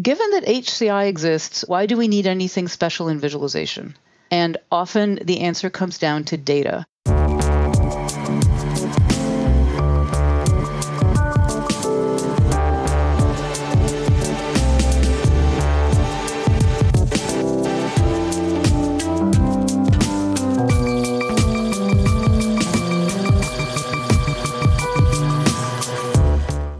Given that HCI exists, why do we need anything special in visualization? And often the answer comes down to data.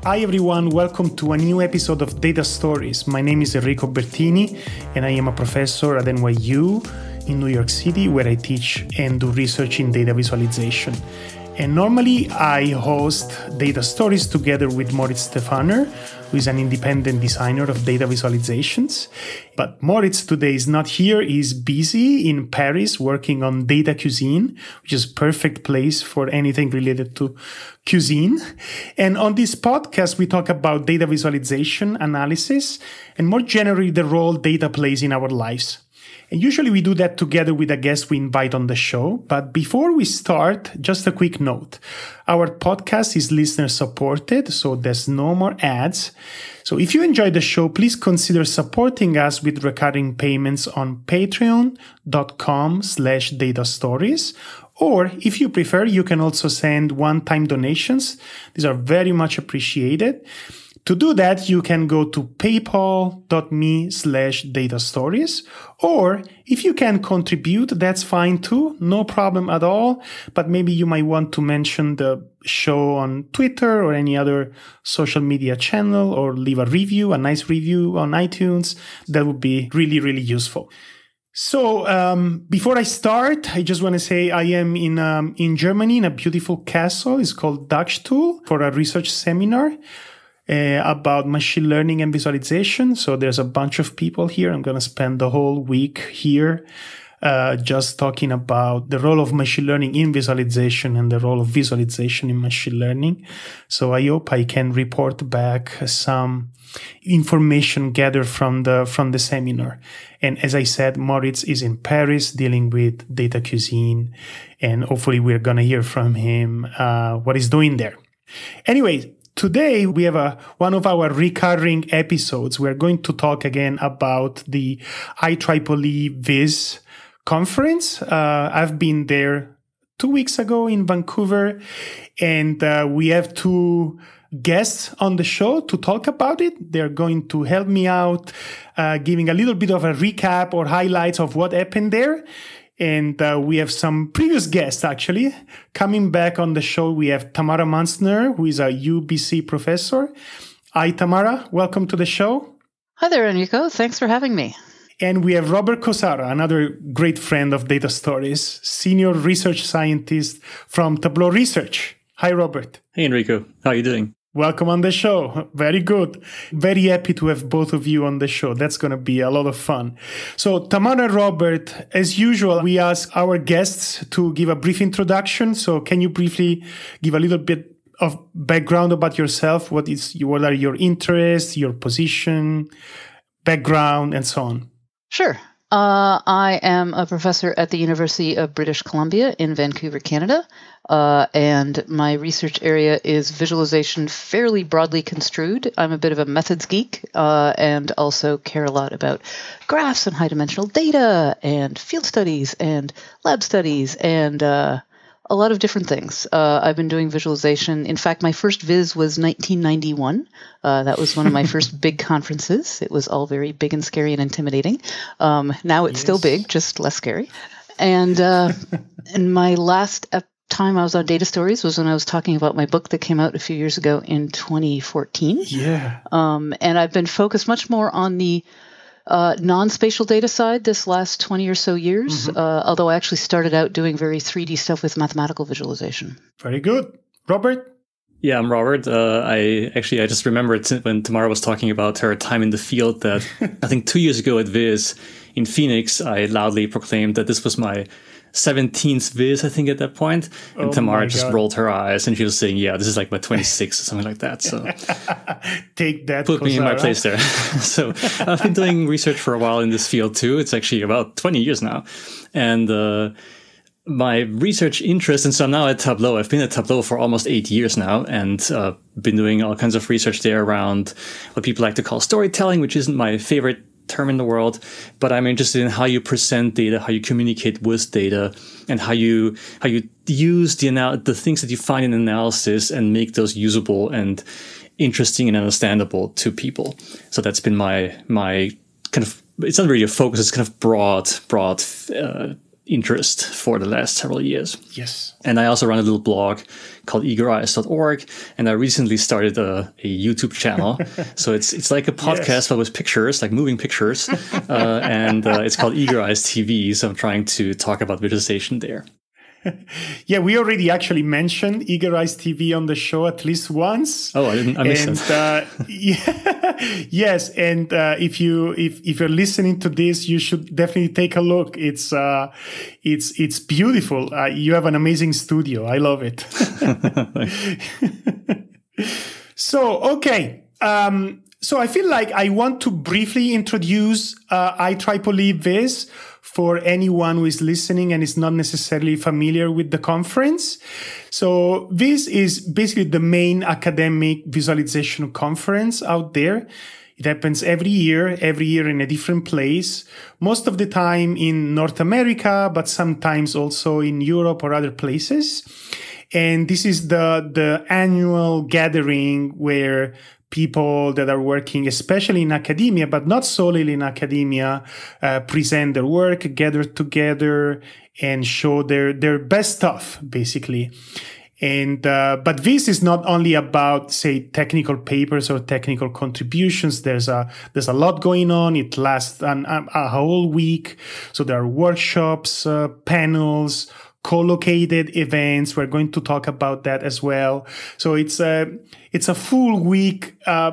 Hi everyone, welcome to a new episode of Data Stories. My name is Enrico Bertini and I am a professor at NYU in New York City where I teach and do research in data visualization. And normally I host data stories together with Moritz Stefaner, who is an independent designer of data visualizations. But Moritz today is not here. He's busy in Paris working on data cuisine, which is perfect place for anything related to cuisine. And on this podcast, we talk about data visualization analysis and more generally the role data plays in our lives. And usually we do that together with a guest we invite on the show. But before we start, just a quick note. Our podcast is listener supported, so there's no more ads. So if you enjoy the show, please consider supporting us with recurring payments on patreon.com slash data stories. Or if you prefer, you can also send one-time donations. These are very much appreciated. To do that, you can go to paypal.me slash data stories. Or if you can contribute, that's fine too. No problem at all. But maybe you might want to mention the show on Twitter or any other social media channel or leave a review, a nice review on iTunes. That would be really, really useful. So um, before I start, I just want to say I am in um, in Germany in a beautiful castle. It's called Dagstuhl for a research seminar uh, about machine learning and visualization. So there's a bunch of people here. I'm going to spend the whole week here. Uh, just talking about the role of machine learning in visualization and the role of visualization in machine learning. So I hope I can report back some information gathered from the from the seminar. And as I said, Moritz is in Paris dealing with data cuisine, and hopefully we're gonna hear from him uh, what he's doing there. Anyway, Today we have a, one of our recurring episodes. We're going to talk again about the IEEE Viz conference. Uh, I've been there two weeks ago in Vancouver and uh, we have two guests on the show to talk about it. They're going to help me out, uh, giving a little bit of a recap or highlights of what happened there. And uh, we have some previous guests actually coming back on the show. We have Tamara Munzner, who is a UBC professor. Hi, Tamara. Welcome to the show. Hi there, Enrico. Thanks for having me. And we have Robert Kosara, another great friend of Data Stories, senior research scientist from Tableau Research. Hi, Robert. Hey, Enrico. How are you doing? Welcome on the show. Very good. Very happy to have both of you on the show. That's going to be a lot of fun. So, Tamara Robert, as usual, we ask our guests to give a brief introduction. So, can you briefly give a little bit of background about yourself? What is what are your interests, your position, background, and so on? Sure. Uh, I am a professor at the University of British Columbia in Vancouver, Canada, uh, and my research area is visualization fairly broadly construed. I'm a bit of a methods geek uh, and also care a lot about graphs and high dimensional data and field studies and lab studies and uh, a lot of different things. Uh, I've been doing visualization. In fact, my first viz was 1991. Uh, that was one of my first big conferences. It was all very big and scary and intimidating. Um, now it's yes. still big, just less scary. And uh, and my last time I was on Data Stories was when I was talking about my book that came out a few years ago in 2014. Yeah. Um, and I've been focused much more on the uh, non-spatial data side this last 20 or so years, mm-hmm. uh, although I actually started out doing very 3D stuff with mathematical visualization. Very good. Robert? Yeah, I'm Robert. Uh, I actually I just remembered when Tamara was talking about her time in the field that I think two years ago at Viz in Phoenix, I loudly proclaimed that this was my 17th viz, I think, at that point. And oh Tamara just God. rolled her eyes and she was saying, Yeah, this is like my 26th or something like that. So take that. Put me in my place there. so I've been doing research for a while in this field too. It's actually about 20 years now. And, uh, my research interest, and so I'm now at Tableau. I've been at Tableau for almost eight years now, and uh, been doing all kinds of research there around what people like to call storytelling, which isn't my favorite term in the world, but I'm interested in how you present data, how you communicate with data, and how you how you use the anal- the things that you find in analysis and make those usable and interesting and understandable to people. So that's been my my kind of it's not really a focus; it's kind of broad broad. Uh, interest for the last several years. Yes. And I also run a little blog called eagereyes.org. And I recently started a, a YouTube channel. so it's it's like a podcast yes. but with pictures, like moving pictures. uh, and uh, it's called Eager Eyes TV. So I'm trying to talk about visualization there. yeah, we already actually mentioned Eager Eyes TV on the show at least once. Oh, I didn't. I missed and, uh, yeah, yes, and uh, if you if if you're listening to this, you should definitely take a look. It's uh, it's it's beautiful. Uh, you have an amazing studio. I love it. so okay. Um, so I feel like I want to briefly introduce uh, IEEE Viz for anyone who is listening and is not necessarily familiar with the conference. So this is basically the main academic visualization conference out there. It happens every year, every year in a different place, most of the time in North America, but sometimes also in Europe or other places. And this is the, the annual gathering where people that are working, especially in academia, but not solely in academia, uh, present their work, gather together and show their, their best stuff, basically. And, uh, but this is not only about, say, technical papers or technical contributions. There's a, there's a lot going on. It lasts an, a, whole week. So there are workshops, uh, panels, co-located events. We're going to talk about that as well. So it's a it's a full week uh,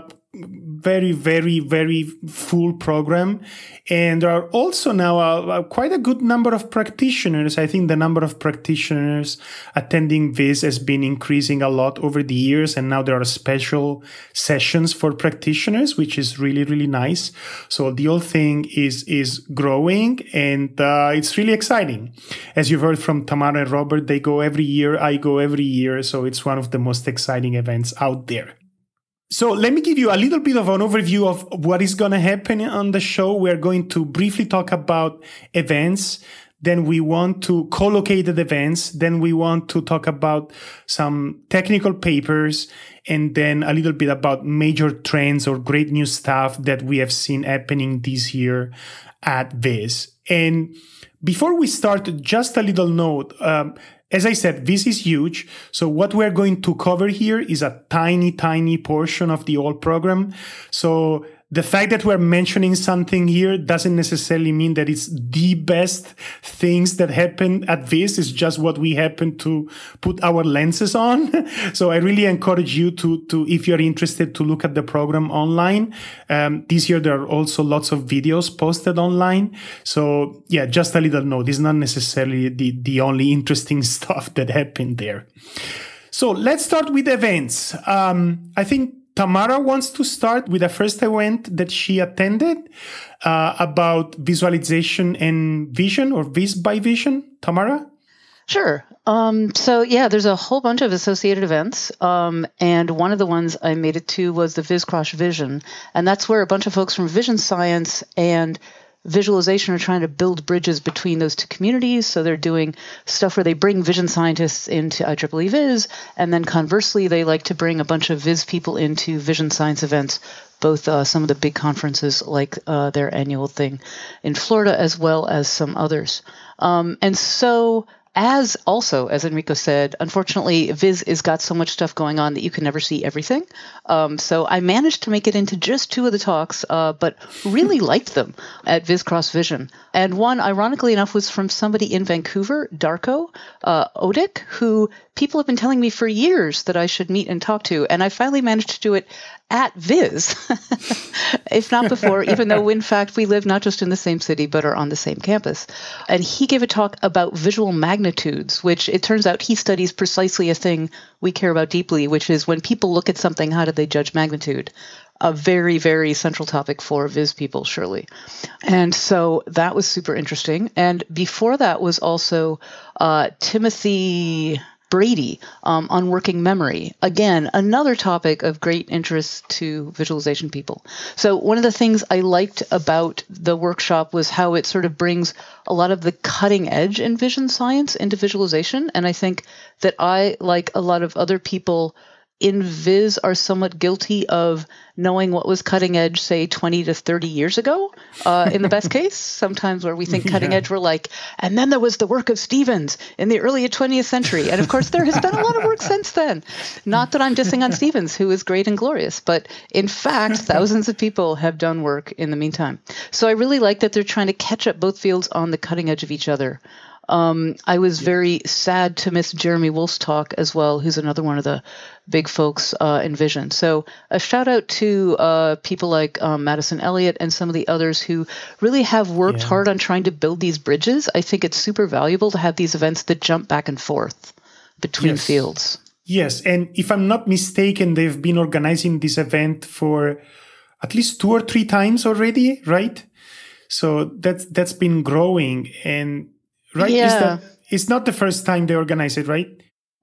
very, very, very full program. And there are also now a, a, quite a good number of practitioners. I think the number of practitioners attending this has been increasing a lot over the years. And now there are special sessions for practitioners, which is really, really nice. So the whole thing is, is growing and uh, it's really exciting. As you've heard from Tamara and Robert, they go every year. I go every year. So it's one of the most exciting events out there. So let me give you a little bit of an overview of what is going to happen on the show. We're going to briefly talk about events. Then we want to co-located events. Then we want to talk about some technical papers and then a little bit about major trends or great new stuff that we have seen happening this year at this. And before we start, just a little note. Um, as I said, this is huge. So what we're going to cover here is a tiny, tiny portion of the whole program. So the fact that we're mentioning something here doesn't necessarily mean that it's the best things that happen at this. It's just what we happen to put our lenses on. so I really encourage you to, to, if you're interested to look at the program online. Um, this year, there are also lots of videos posted online. So yeah, just a little note. It's not necessarily the, the only interesting stuff that happened there. So let's start with events. Um, I think Tamara wants to start with the first event that she attended uh, about visualization and vision or Viz by Vision. Tamara? Sure. Um, so, yeah, there's a whole bunch of associated events. Um, and one of the ones I made it to was the VizCross Vision. And that's where a bunch of folks from vision science and visualization are trying to build bridges between those two communities. So they're doing stuff where they bring vision scientists into IEEE Viz, and then conversely, they like to bring a bunch of Viz people into vision science events, both uh, some of the big conferences like uh, their annual thing in Florida, as well as some others. Um, and so as also, as Enrico said, unfortunately, Viz is got so much stuff going on that you can never see everything. Um, so I managed to make it into just two of the talks, uh, but really liked them at Viz Cross Vision. And one, ironically enough, was from somebody in Vancouver, Darko uh, Odic, who people have been telling me for years that I should meet and talk to. And I finally managed to do it at Viz, if not before, even though in fact we live not just in the same city but are on the same campus. And he gave a talk about visual magnitudes, which it turns out he studies precisely a thing we care about deeply, which is when people look at something, how do they judge magnitude? a very, very central topic for Viz people, surely. And so that was super interesting. And before that was also uh, Timothy Brady um, on working memory. Again, another topic of great interest to visualization people. So, one of the things I liked about the workshop was how it sort of brings a lot of the cutting edge in vision science into visualization. And I think that I, like a lot of other people, in Viz are somewhat guilty of knowing what was cutting edge, say 20 to 30 years ago, uh, in the best case. Sometimes where we think cutting yeah. edge, we're like, and then there was the work of Stevens in the early 20th century. And of course, there has been a lot of work since then. Not that I'm dissing on Stevens, who is great and glorious, but in fact, thousands of people have done work in the meantime. So I really like that they're trying to catch up both fields on the cutting edge of each other. Um, I was very sad to miss Jeremy Wolfe's talk as well, who's another one of the big folks uh, in Vision. So a shout out to uh, people like um, Madison Elliott and some of the others who really have worked yeah. hard on trying to build these bridges. I think it's super valuable to have these events that jump back and forth between yes. fields. Yes, and if I'm not mistaken, they've been organizing this event for at least two or three times already, right? So that's that's been growing and right? Yeah. Is that, it's not the first time they organize it, right?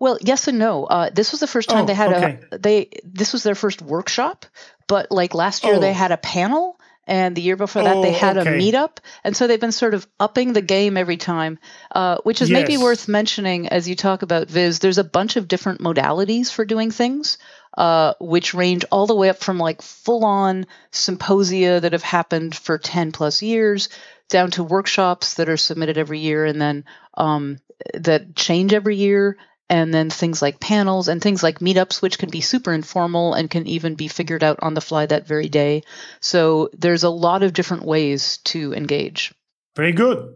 Well, yes and no. Uh, this was the first time oh, they had okay. a they. This was their first workshop, but like last year oh. they had a panel, and the year before that oh, they had okay. a meetup, and so they've been sort of upping the game every time, uh, which is yes. maybe worth mentioning as you talk about Viz. There's a bunch of different modalities for doing things. Uh, which range all the way up from like full on symposia that have happened for 10 plus years down to workshops that are submitted every year and then um, that change every year and then things like panels and things like meetups, which can be super informal and can even be figured out on the fly that very day. So there's a lot of different ways to engage. Very good.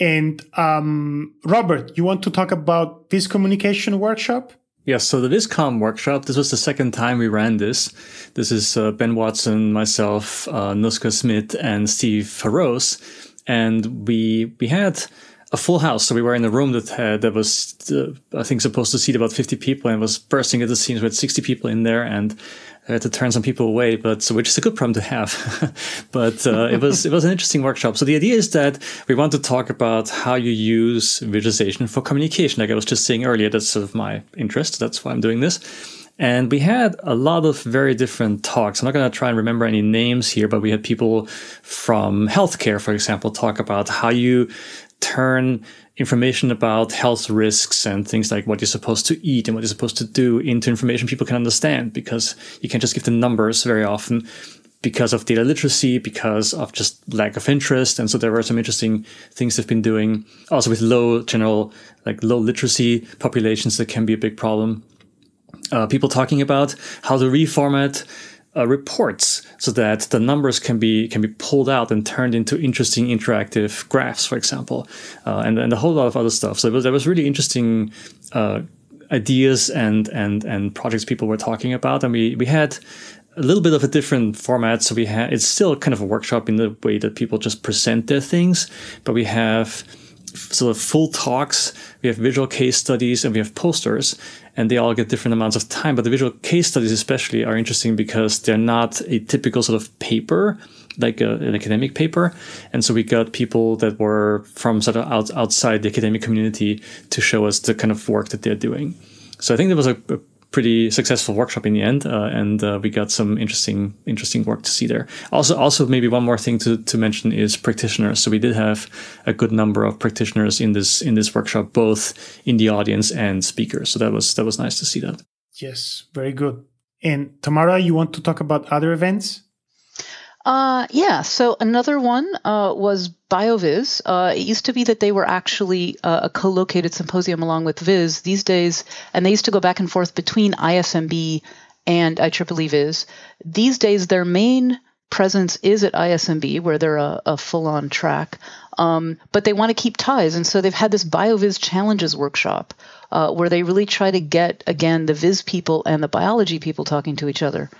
And um, Robert, you want to talk about this communication workshop? Yes, so the VisCom workshop, this was the second time we ran this. This is uh, Ben Watson, myself, uh, Noeska Smit, and Steve Farose. And we we had a full house. So we were in a room that had, that was, uh, I think, supposed to seat about 50 people and was bursting at the seams with 60 people in there. And Had to turn some people away, but which is a good problem to have. but uh, it was it was an interesting workshop. So the idea is that we want to talk about how you use visualization for communication. Like I was just saying earlier, that's sort of my interest. That's why I'm doing this. And we had a lot of very different talks. I'm not going to try and remember any names here, but we had people from healthcare, for example, talk about how you turn information about health risks and things like what you're supposed to eat and what you're supposed to do into information people can understand because you can't just give them numbers very often because of data literacy, because of just lack of interest. And so there were some interesting things they've been doing also with low general, like low literacy populations that can be a big problem. Uh, people talking about how to reformat uh, reports so that the numbers can be can be pulled out and turned into interesting interactive graphs, for example, uh, and and a whole lot of other stuff. So was, there was really interesting uh, ideas and and and projects people were talking about, and we we had a little bit of a different format. So we had it's still kind of a workshop in the way that people just present their things, but we have sort of full talks, we have visual case studies, and we have posters, and they all get different amounts of time. But the visual case studies, especially, are interesting because they're not a typical sort of paper, like a, an academic paper. And so we got people that were from sort of out, outside the academic community to show us the kind of work that they're doing. So I think there was a, a pretty successful workshop in the end, uh, and uh, we got some interesting interesting work to see there. Also, also maybe one more thing to, to mention is practitioners. So we did have a good number of practitioners in this in this workshop, both in the audience and speakers. So that was that was nice to see that. Yes, very good. And Tamara, you want to talk about other events? Uh, yeah. So another one uh, was BioVis. Uh, it used to be that they were actually uh, a co-located symposium along with Viz. These days, and they used to go back and forth between ISMB and IEEE Viz. These days, their main presence is at ISMB, where they're a, a full-on track. Um, but they want to keep ties, and so they've had this BioVis Challenges workshop uh, where they really try to get again the Viz people and the biology people talking to each other.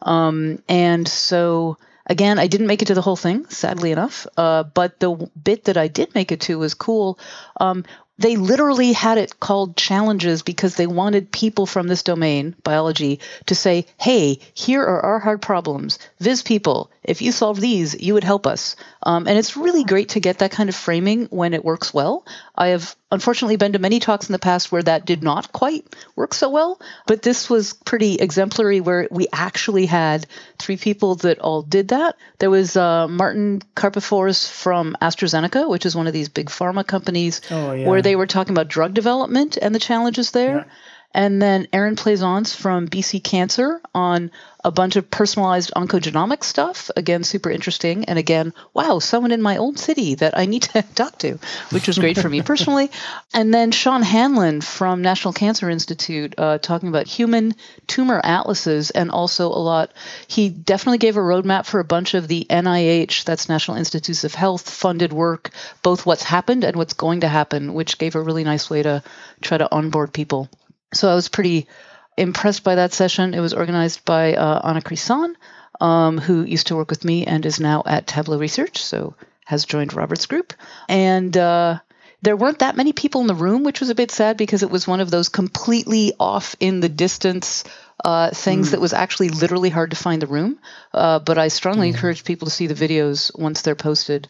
Um, and so Again, I didn't make it to the whole thing, sadly enough. Uh, but the bit that I did make it to was cool. Um, they literally had it called challenges because they wanted people from this domain, biology, to say, hey, here are our hard problems. Viz people, if you solve these, you would help us. Um, and it's really great to get that kind of framing when it works well. I have unfortunately been to many talks in the past where that did not quite work so well, but this was pretty exemplary where we actually had three people that all did that. There was uh, Martin Karpefors from AstraZeneca, which is one of these big pharma companies, oh, yeah. where they were talking about drug development and the challenges there. Yeah. And then Erin Pleasance from BC Cancer on a bunch of personalized oncogenomic stuff. Again, super interesting. And again, wow, someone in my old city that I need to talk to, which was great for me personally. And then Sean Hanlon from National Cancer Institute uh, talking about human tumor atlases and also a lot. He definitely gave a roadmap for a bunch of the NIH, that's National Institutes of Health, funded work, both what's happened and what's going to happen, which gave a really nice way to try to onboard people. So I was pretty impressed by that session. It was organized by uh, Anna Crisan, um, who used to work with me and is now at Tableau Research, so has joined Robert's group. And uh, there weren't that many people in the room, which was a bit sad because it was one of those completely off in the distance uh, things mm. that was actually literally hard to find the room. Uh, but I strongly mm. encourage people to see the videos once they're posted.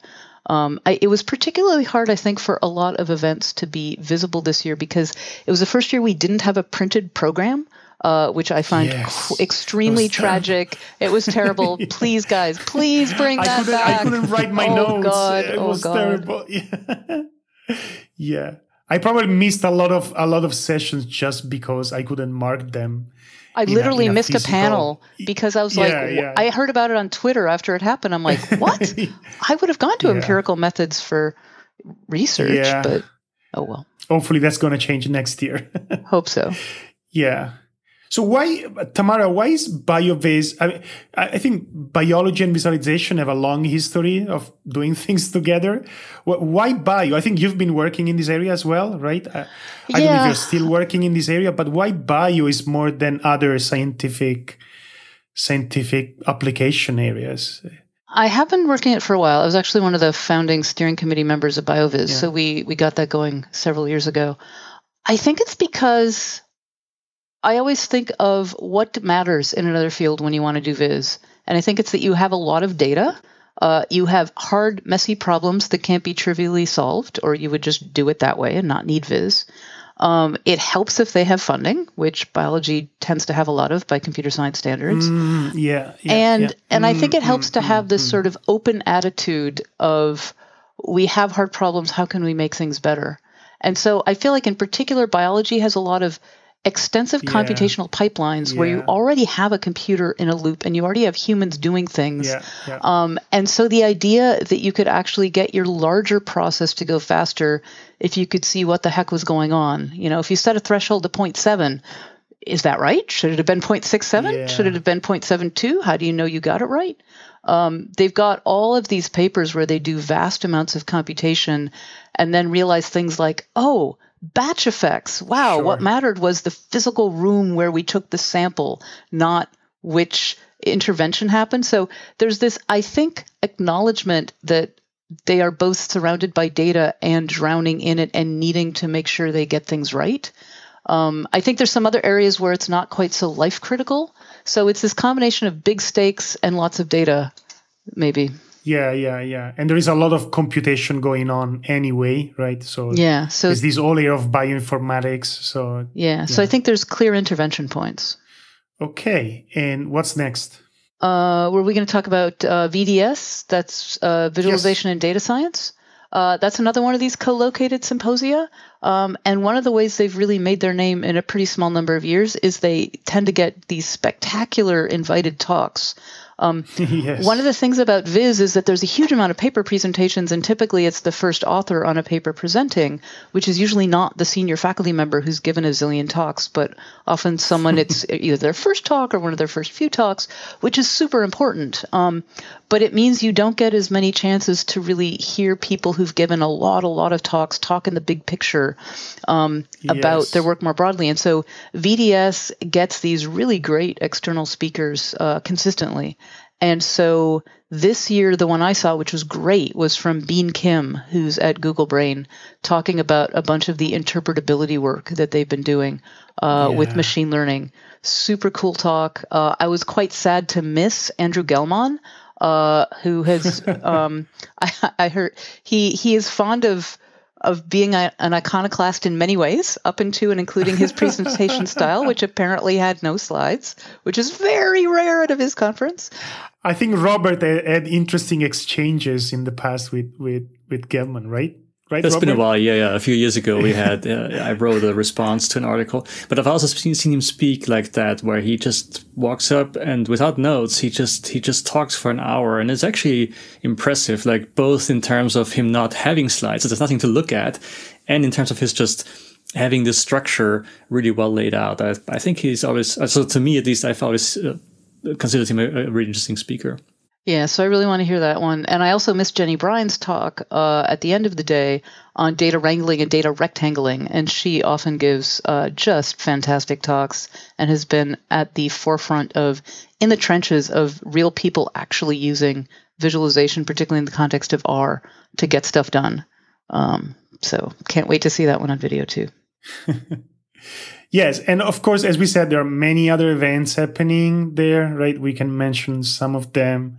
Um, I, it was particularly hard, I think, for a lot of events to be visible this year because it was the first year we didn't have a printed program. Uh, which I find yes. qu- extremely tragic. It was terrible. please, guys, please bring that I back. I couldn't write my notes. oh, notes. God. It oh, was God. terrible. Yeah. yeah. I probably missed a lot of a lot of sessions just because I couldn't mark them. I literally a, a missed physical... a panel because I was yeah, like, yeah. I heard about it on Twitter after it happened. I'm like, what? I would have gone to empirical methods for research, but oh well. Hopefully that's going to change next year. Hope so. Yeah. So why, Tamara? Why is BioVis? I, mean, I think biology and visualization have a long history of doing things together. Why bio? I think you've been working in this area as well, right? I, I don't know if you're still working in this area, but why bio is more than other scientific scientific application areas? I have been working it for a while. I was actually one of the founding steering committee members of BioVis, yeah. so we we got that going several years ago. I think it's because I always think of what matters in another field when you want to do viz. And I think it's that you have a lot of data. Uh, you have hard, messy problems that can't be trivially solved, or you would just do it that way and not need viz. Um, it helps if they have funding, which biology tends to have a lot of by computer science standards. Mm, yeah, yeah, and yeah. and mm, I think it helps mm, to have mm, this sort of open attitude of we have hard problems. How can we make things better? And so I feel like in particular biology has a lot of extensive yeah. computational pipelines yeah. where you already have a computer in a loop and you already have humans doing things. Yeah. Um, and so the idea that you could actually get your larger process to go faster if you could see what the heck was going on. You know, if you set a threshold to 0.7, is that right? Should it have been 0.67? Should it have been 0.72? How do you know you got it right? Um, they've got all of these papers where they do vast amounts of computation and then realize things like, oh, batch effects. Wow, sure. what mattered was the physical room where we took the sample, not which intervention happened. So there's this, I think, acknowledgement that they are both surrounded by data and drowning in it and needing to make sure they get things right. Um, I think there's some other areas where it's not quite so life critical. So it's this combination of big stakes and lots of data, maybe. Yeah, yeah, yeah. And there is a lot of computation going on anyway, right? So yeah, so it's this whole area of bioinformatics. So yeah, so I think there's clear intervention points. Okay, and what's next? Uh, were we going to talk about uh, VDS? That's uh, visualization yes. and data science. Uh, that's another one of these co-located symposia. Um, and one of the ways they've really made their name in a pretty small number of years is they tend to get these spectacular invited talks. Um, yes. One of the things about Viz is that there's a huge amount of paper presentations, and typically it's the first author on a paper presenting, which is usually not the senior faculty member who's given a zillion talks, but often someone it's either their first talk or one of their first few talks, which is super important. Um, but it means you don't get as many chances to really hear people who've given a lot, a lot of talks talk in the big picture um, yes. about their work more broadly. And so VDS gets these really great external speakers uh, consistently. And so this year, the one I saw, which was great, was from Been Kim, who's at Google Brain, talking about a bunch of the interpretability work that they've been doing uh, yeah. with machine learning. Super cool talk. Uh, I was quite sad to miss Andrew Gelman, uh, who has um, I, I, heard he he is fond of of being a, an iconoclast in many ways, up into and including his presentation style, which apparently had no slides, which is very rare at a Viz conference. I think Robert had interesting exchanges in the past with with with Gelman, right? Right, That's Robert? been a while. Yeah, yeah. A few years ago, we had uh, I wrote a response to an article, but I've also seen, seen him speak like that, where he just walks up and without notes, he just he just talks for an hour, and it's actually impressive. Like both in terms of him not having slides, so there's nothing to look at, and in terms of his just having this structure really well laid out. I, I think he's always so to me at least I've always uh, considered him a, a really interesting speaker. Yeah, so I really want to hear that one. And I also missed Jenny Bryan's talk uh, at the end of the day on data wrangling and data rectangling. And she often gives uh, just fantastic talks and has been at the forefront of, in the trenches of real people actually using visualization, particularly in the context of R, to get stuff done. Um, so can't wait to see that one on video too. Yes, and of course, as we said, there are many other events happening there, right? We can mention some of them.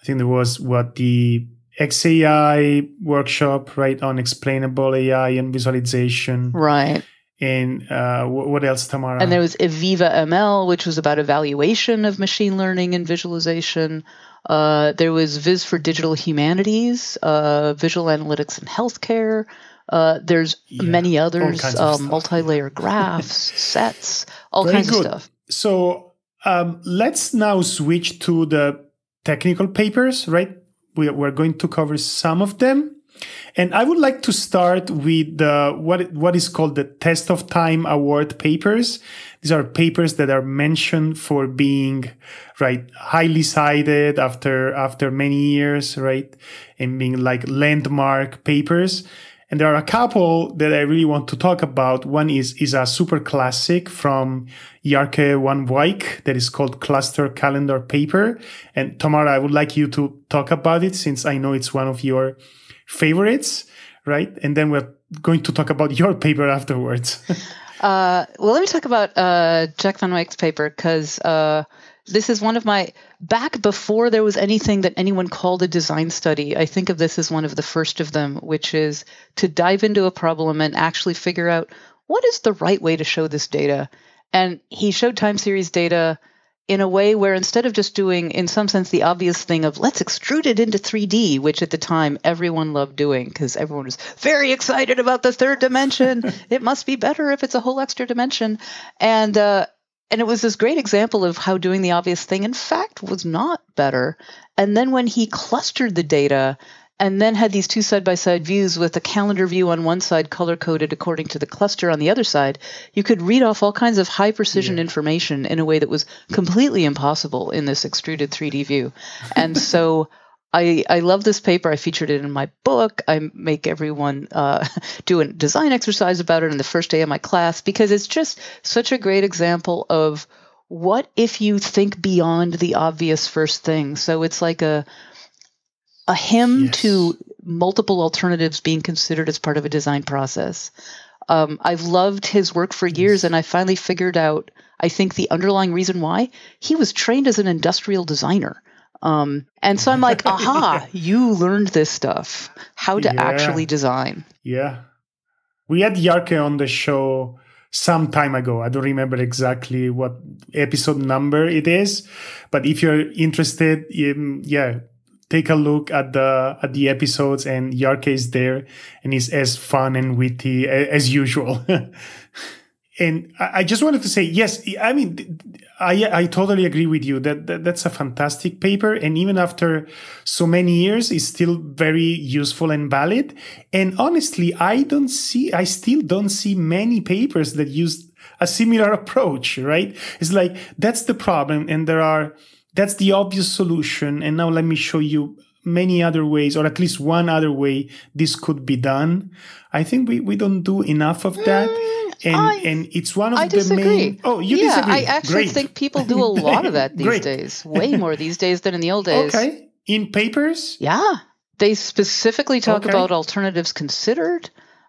I think there was what the XAI workshop, right, on explainable AI and visualization. Right. And uh, what else, Tamara? And there was Eviva ML, which was about evaluation of machine learning and visualization. Uh, there was Viz for Digital Humanities, uh, Visual Analytics and Healthcare. Uh, there's yeah, many others, uh, multi-layer graphs, sets, all Very kinds good. of stuff. So um, let's now switch to the technical papers, right? We, we're going to cover some of them. And I would like to start with the, what, what is called the Test of Time Award papers. These are papers that are mentioned for being, right, highly cited after, after many years, right? And being like landmark papers. And there are a couple that I really want to talk about. One is, is a super classic from Jarke van Wijk that is called Cluster Calendar Paper. And Tamara, I would like you to talk about it since I know it's one of your favorites, right? And then we're going to talk about your paper afterwards. uh, well, let me talk about uh, Jarke van Wijk's paper because uh, this is one of my back before there was anything that anyone called a design study. I think of this as one of the first of them, which is to dive into a problem and actually figure out what is the right way to show this data. And he showed time series data in a way where instead of just doing, in some sense, the obvious thing of let's extrude it into 3D, which at the time everyone loved doing because everyone was very excited about the third dimension. it must be better if it's a whole extra dimension. And uh, and it was this great example of how doing the obvious thing, in fact, was not better. And then when he clustered the data and then had these two side by side views with a calendar view on one side color coded according to the cluster on the other side, you could read off all kinds of high precision yeah. information in a way that was completely impossible in this extruded 3D view. And so I, I love this paper. I featured it in my book. I make everyone uh, do a design exercise about it in the first day of my class because it's just such a great example of what if you think beyond the obvious first thing. So it's like a a hymn yes. to multiple alternatives being considered as part of a design process. Um, I've loved his work for years, and I finally figured out. I think the underlying reason why he was trained as an industrial designer. Um, and so I'm like, aha, you learned this stuff, how to yeah. actually design. Yeah. We had Jarke on the show some time ago. I don't remember exactly what episode number it is, but if you're interested, in, yeah, take a look at the at the episodes and Jarke is there and is as fun and witty as usual. and I just wanted to say, yes, I mean, I, I totally agree with you that, that, that's a fantastic paper. And even after so many years, it's still very useful and valid. And honestly, I don't see, I still don't see many papers that use a similar approach, right? It's like, that's the problem. And there are, that's the obvious solution. And now let me show you many other ways, or at least one other way this could be done. I think we, we don't do enough of that. Mm, and I- and it's one of I the disagree. main. Oh, you yeah, disagree? I actually Great. think people do a lot of that these days. Way more these days than in the old days. Okay, in papers. Yeah. They specifically talk Okay. about alternatives considered.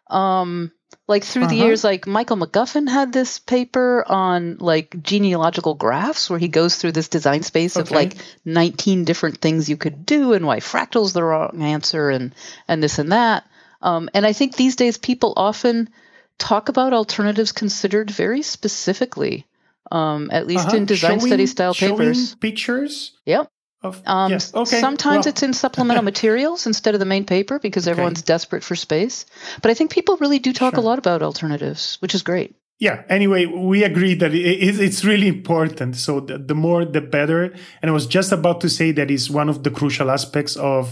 Um, like through the Uh-huh. years, like Michael McGuffin had this paper on like genealogical graphs where he goes through this design space of like 19 different things you could do and why fractal's the wrong answer and, and this and that. Um, and I think these days people often talk about alternatives considered very specifically, um, at least Uh-huh. in design Showing- study style showing papers. pictures. Yep. Of, Um, yes. Okay. Sometimes well, it's in supplemental materials instead of the main paper because Okay. everyone's desperate for space. But I think people really do talk a lot about alternatives, which is great. yeah anyway we agree that it, it, it's really important so the, the more the better and i was just about to say that is one of the crucial aspects of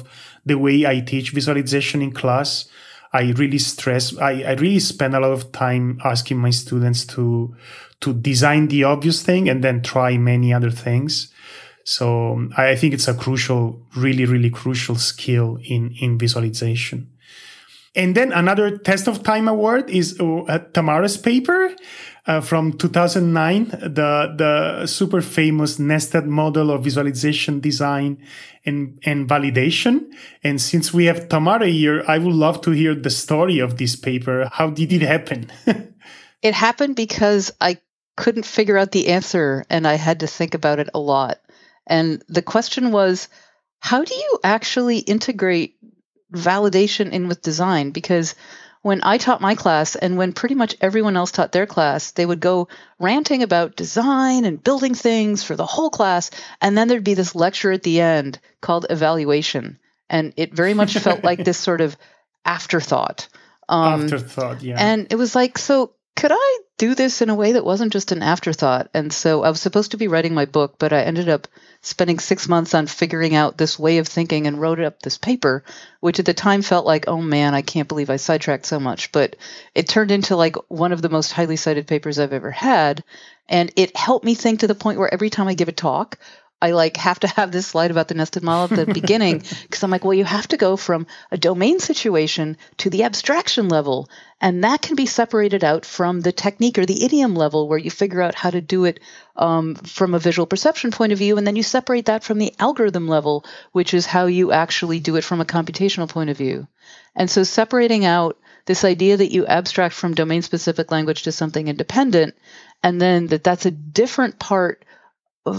the way i teach visualization in class i really stress i, I really spend a lot of time asking my students to to design the obvious thing and then try many other things so um, i think it's a crucial really really crucial skill in in visualization and then another test of time award is uh, Tamara's paper uh, from 2009, the, the super famous nested model of visualization design and, and validation. And since we have Tamara here, I would love to hear the story of this paper. How did it happen? It happened because I couldn't figure out the answer and I had to think about it a lot. And the question was how do you actually integrate validation in with design? Because when I taught my class and when pretty much everyone else taught their class, they would go ranting about design and building things for the whole class. And then there'd be this lecture at the end called evaluation. And it very much felt like this sort of afterthought. Um, Afterthought, yeah. and it was like, so could I do this in a way that wasn't just an afterthought? And so I was supposed to be writing my book, but I ended up spending six months on figuring out this way of thinking and wrote up this paper, which at the time felt like, oh man, I can't believe I sidetracked so much. But it turned into like one of the most highly cited papers I've ever had. And it helped me think to the point where every time I give a talk, I like have to have this slide about the nested model at the beginning because I'm like, well, you have to go from a domain situation to the abstraction level, and that can be separated out from the technique or the idiom level where you figure out how to do it um, from a visual perception point of view, and then you separate that from the algorithm level, which is how you actually do it from a computational point of view. And so separating out this idea that you abstract from domain specific language to something independent, and then that that's a different part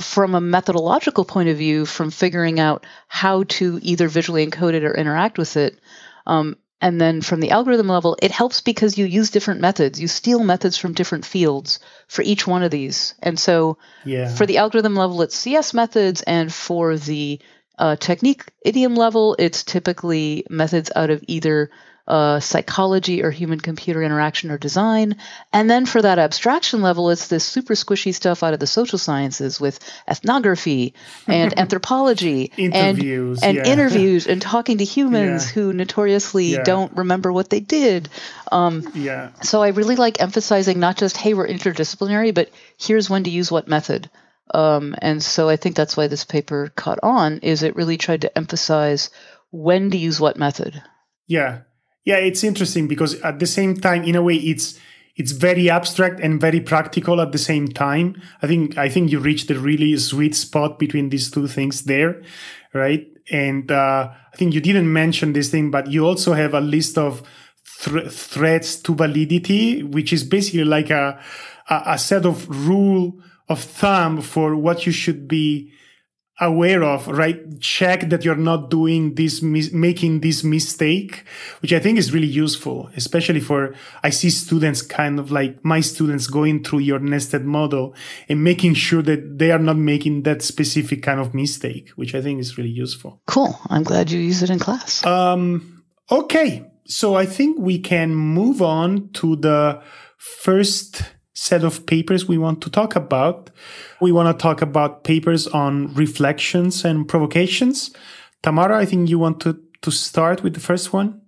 from a methodological point of view from figuring out how to either visually encode it or interact with it. Um, and then from the algorithm level, it helps because you use different methods. You steal methods from different fields for each one of these. And so yeah. for the algorithm level, it's CS methods, and for the uh, technique idiom level, it's typically methods out of either uh, psychology or human computer interaction or design. And then for that abstraction level, it's this super squishy stuff out of the social sciences with ethnography and anthropology Interviews, and, and yeah. interviews and talking to humans Yeah. who notoriously Yeah. don't remember what they did. Um, yeah. so I really like emphasizing not just, hey, we're interdisciplinary, but here's when to use what method. Um, and so I think that's why this paper caught on, is it really tried to emphasize when to use what method. Yeah. Yeah, it's interesting because at the same time, in a way, it's it's very abstract and very practical at the same time. I think I think you reached a really sweet spot between these two things there, right? And uh, I think you didn't mention this thing, but you also have a list of thr threats to validity, which is basically like a a set of rule of thumb for what you should be aware of, right? Check that you're not doing this, mis- making this mistake, which I think is really useful, especially for, I see students kind of like my students going through your nested model and making sure that they are not making that specific kind of mistake, which I think is really useful. Cool. I'm glad you use it in class. Um, okay. So I think we can move on to the first set of papers we want to talk about. We want to talk about papers on reflections and provocations. Tamara, I think you want to, to start with the first one.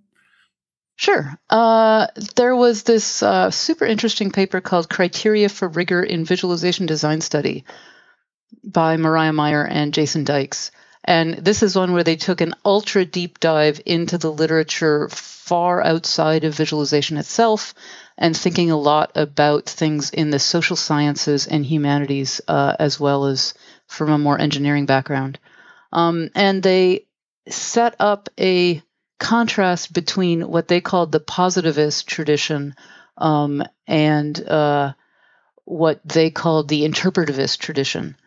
Sure. Uh, there was this uh, super interesting paper called Criteria for Rigor in Visualization Design Study by Miriah Meyer and Jason Dykes. And this is one where they took an ultra deep dive into the literature far outside of visualization itself and thinking a lot about things in the social sciences and humanities uh, as well as from a more engineering background. Um, and they set up a contrast between what they called the positivist tradition um, and uh, what they called the interpretivist tradition.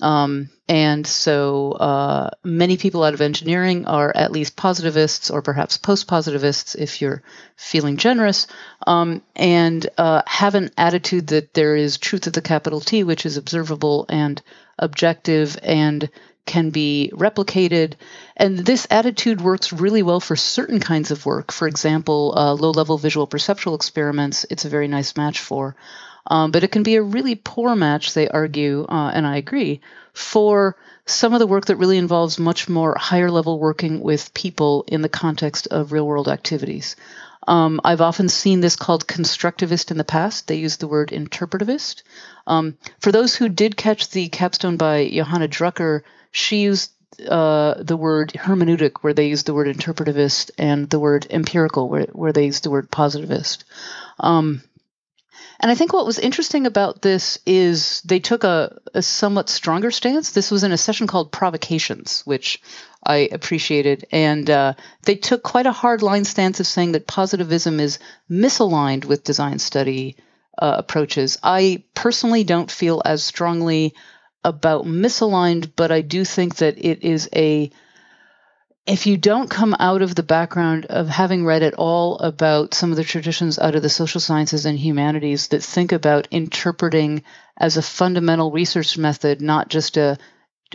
Um, and so uh, many people out of engineering are at least positivists or perhaps post positivists if you're feeling generous, um, and uh, have an attitude that there is truth with the capital T, which is observable and objective and can be replicated. And this attitude works really well for certain kinds of work. For example, uh, low level visual perceptual experiments, it's a very nice match for. Um, but it can be a really poor match, they argue, uh, and I agree, for some of the work that really involves much more higher level working with people in the context of real world activities. Um, I've often seen this called constructivist in the past. They use the word interpretivist. Um, for those who did catch the capstone by Johanna Drucker, she used uh, the word hermeneutic, where they used the word interpretivist, and the word empirical, where, where they used the word positivist. Um, and I think what was interesting about this is they took a, a somewhat stronger stance. This was in a session called Provocations, which I appreciated. And uh, they took quite a hard line stance of saying that positivism is misaligned with design study uh, approaches. I personally don't feel as strongly about misaligned, but I do think that it is a if you don't come out of the background of having read at all about some of the traditions out of the social sciences and humanities that think about interpreting as a fundamental research method, not just a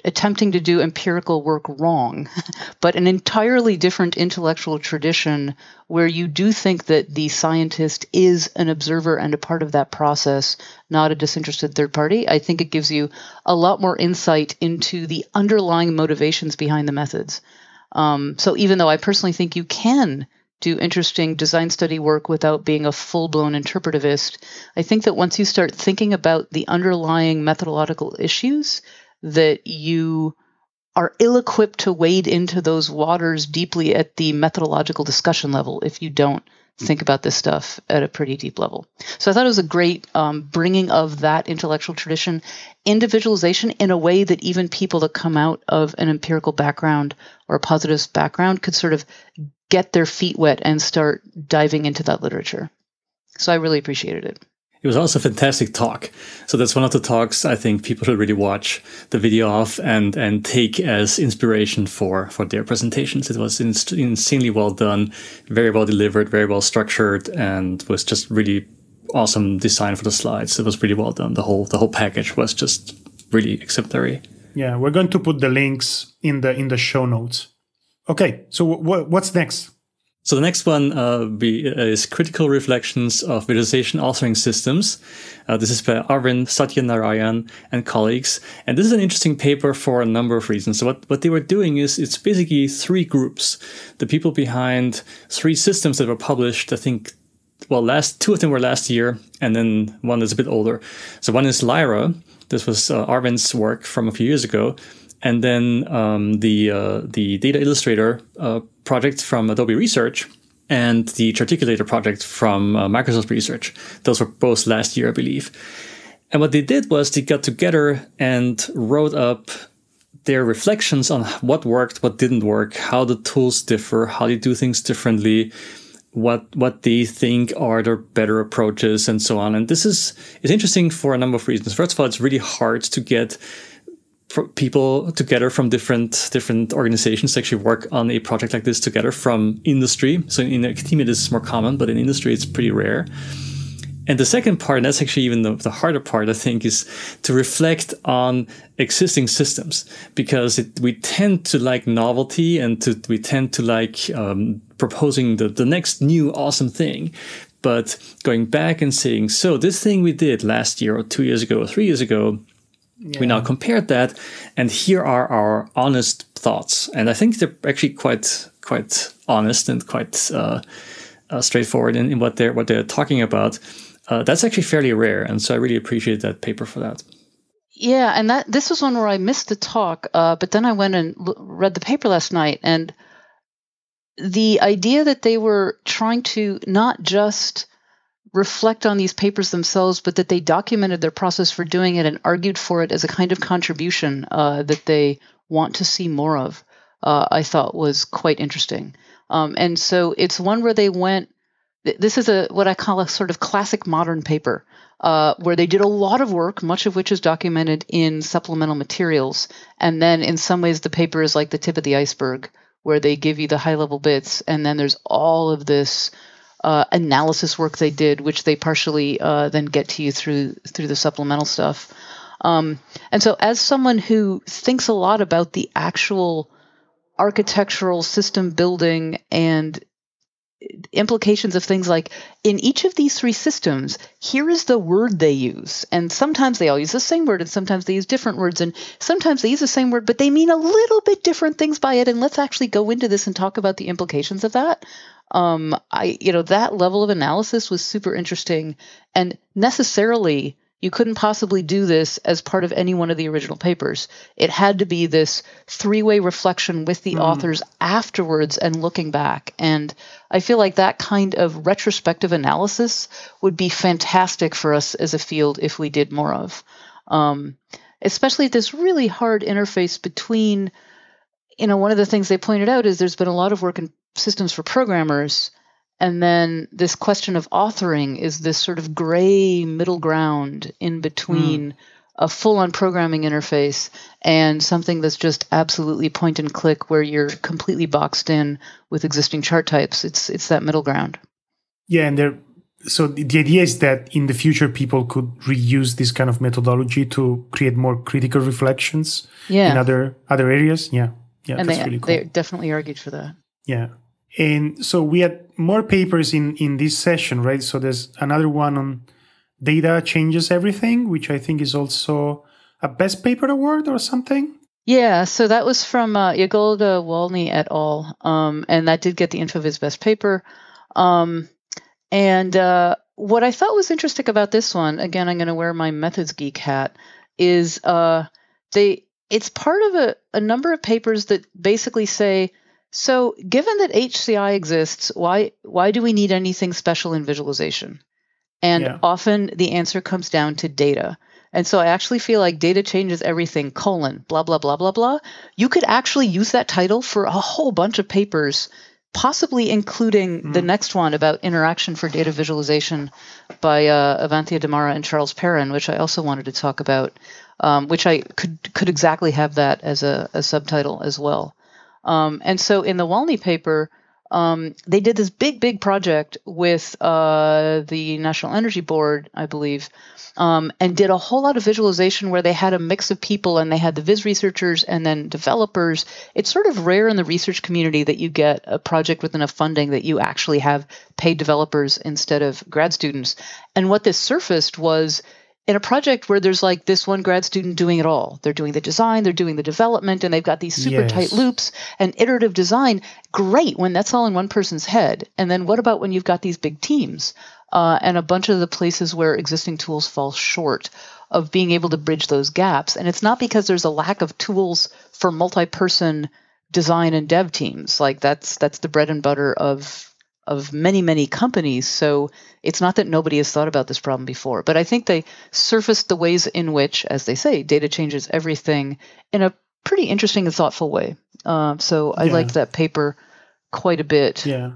attempting to do empirical work wrong, but an entirely different intellectual tradition where you do think that the scientist is an observer and a part of that process, not a disinterested third party. I think it gives you a lot more insight into the underlying motivations behind the methods. Um, so even though I personally think you can do interesting design study work without being a full blown interpretivist, I think that once you start thinking about the underlying methodological issues, that you are ill equipped to wade into those waters deeply at the methodological discussion level if you don't think about this stuff at a pretty deep level. So I thought it was a great um, bringing of that intellectual tradition individualization in a way that even people that come out of an empirical background or a positivist background could sort of get their feet wet and start diving into that literature. So I really appreciated it. It was also a fantastic talk. So that's one of the talks I think people should really watch the video of and and take as inspiration for for their presentations. It was insanely well done, very well delivered, very well structured, and was just really awesome design for the slides. It was really well done. The whole the whole package was just really exemplary. Yeah, we're going to put the links in the in the show notes. Okay, so what's next? So the next one uh, be, uh, is Critical Reflections of Visualization Authoring Systems. Uh, this is by Arvind Satyanarayan and colleagues. And this is an interesting paper for a number of reasons. So what, what they were doing is it's basically three groups. The people behind three systems that were published, I think, well, last two of them were last year, and then one is a bit older. So one is Lyra. This was uh, Arvind's work from a few years ago and then um, the uh, the Data Illustrator uh, project from Adobe Research and the Charticulator project from uh, Microsoft Research. Those were both last year, I believe. And what they did was they got together and wrote up their reflections on what worked, what didn't work, how the tools differ, how they do things differently, what what they think are the better approaches, and so on. And this is is interesting for a number of reasons. First of all, it's really hard to get people together from different different organizations to actually work on a project like this together from industry. So in academia, this is more common, but in industry, it's pretty rare. And the second part, and that's actually even the, the harder part, I think, is to reflect on existing systems because it, we tend to like novelty and to, we tend to like um, proposing the, the next new awesome thing. But going back and saying, so this thing we did last year or two years ago or three years ago, yeah. We now compared that, and here are our honest thoughts. And I think they're actually quite quite honest and quite uh, uh, straightforward in, in, what they're what they're talking about. Uh, that's actually fairly rare, and so I really appreciate that paper for that. Yeah, and that this was one where I missed the talk, uh, but then I went and l- read the paper last night, and the idea that they were trying to not just reflect on these papers themselves, but that they documented their process for doing it and argued for it as a kind of contribution uh, that they want to see more of, uh, I thought was quite interesting. Um, and so it's one where they went. This is a what I call a sort of classic modern paper, uh, where they did a lot of work, much of which is documented in supplemental materials, and then in some ways the paper is like the tip of the iceberg, where they give you the high level bits, and then there's all of this uh, analysis work they did, which they partially uh, then get to you through through the supplemental stuff. Um, and so, as someone who thinks a lot about the actual architectural system building and implications of things like in each of these three systems, here is the word they use. And sometimes they all use the same word, and sometimes they use different words, and sometimes they use the same word, but they mean a little bit different things by it. And let's actually go into this and talk about the implications of that. Um, I, you know, that level of analysis was super interesting, and necessarily you couldn't possibly do this as part of any one of the original papers. It had to be this three way reflection with the mm. authors afterwards and looking back. And I feel like that kind of retrospective analysis would be fantastic for us as a field if we did more of. Um, especially this really hard interface between, you know, one of the things they pointed out is there's been a lot of work in systems for programmers and then this question of authoring is this sort of gray middle ground in between mm. a full on programming interface and something that's just absolutely point and click where you're completely boxed in with existing chart types. It's it's that middle ground. Yeah, and there so the idea is that in the future people could reuse this kind of methodology to create more critical reflections yeah. in other other areas. Yeah. Yeah. And they, really cool. they definitely argued for that. Yeah. And so we had more papers in, in this session, right? So there's another one on data changes everything, which I think is also a best paper award or something. Yeah, so that was from uh, Jagoda Walny et al. Um, and that did get the InfoVis best paper. Um, and uh, what I thought was interesting about this one, again, I'm going to wear my methods geek hat, is uh, they it's part of a, a number of papers that basically say so, given that HCI exists, why why do we need anything special in visualization? And yeah. often the answer comes down to data. And so I actually feel like data changes everything, colon, blah, blah, blah, blah, blah. You could actually use that title for a whole bunch of papers, possibly including mm. the next one about interaction for data visualization by uh, Evanthia Dimara and Charles Perin, which I also wanted to talk about, um, which I could could exactly have that as a, a subtitle as well. Um, and so in the Walny paper, um, they did this big, big project with uh, the National Energy Board, I believe, um, and did a whole lot of visualization where they had a mix of people and they had the viz researchers and then developers. It's sort of rare in the research community that you get a project with enough funding that you actually have paid developers instead of grad students. And what this surfaced was in a project where there's like this one grad student doing it all. They're doing the design, they're doing the development, and they've got these super yes. tight loops and iterative design. Great when that's all in one person's head. And then what about when you've got these big teams uh, and a bunch of the places where existing tools fall short of being able to bridge those gaps? And it's not because there's a lack of tools for multi-person design and dev teams. Like that's that's the bread and butter of of many, many companies. So it's not that nobody has thought about this problem before, but I think they surfaced the ways in which, as they say, data changes everything in a pretty interesting and thoughtful way. Uh, so I yeah. liked that paper quite a bit. Yeah.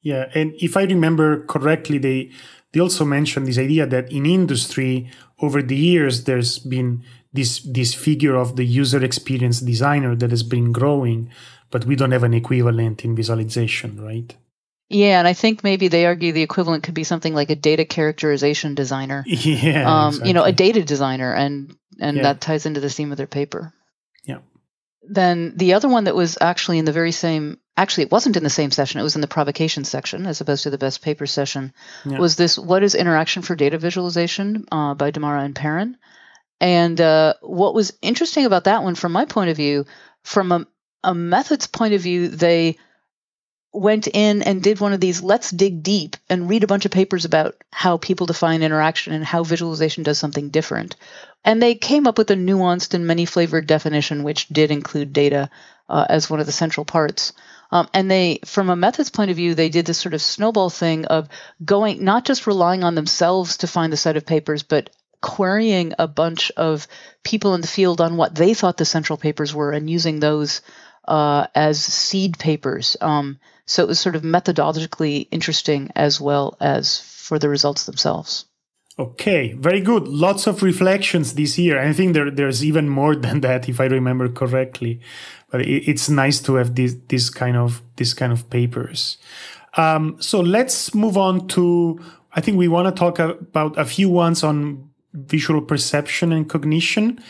Yeah. And if I remember correctly, they, they also mentioned this idea that in industry, over the years, there's been this, this figure of the user experience designer that has been growing, but we don't have an equivalent in visualization, right? Yeah, and I think maybe they argue the equivalent could be something like a data characterization designer. Yeah, um, exactly. you know, a data designer, and and yeah. that ties into the theme of their paper. Yeah. Then the other one that was actually in the very same, actually it wasn't in the same session. It was in the provocation section as opposed to the best paper session. Yeah. Was this what is interaction for data visualization uh, by Dimara and Perin? And uh, what was interesting about that one, from my point of view, from a, a methods point of view, they went in and did one of these let's dig deep and read a bunch of papers about how people define interaction and how visualization does something different. And they came up with a nuanced and many flavored definition, which did include data uh, as one of the central parts. Um, and they, from a methods point of view, they did this sort of snowball thing of going, not just relying on themselves to find the set of papers, but querying a bunch of people in the field on what they thought the central papers were and using those uh, as seed papers. Um, so it was sort of methodologically interesting as well as for the results themselves. Okay, very good. Lots of reflections this year. I think there, there's even more than that, if I remember correctly. But it, it's nice to have this this kind of this kind of papers. Um, so let's move on to. I think we want to talk about a few ones on visual perception and cognition.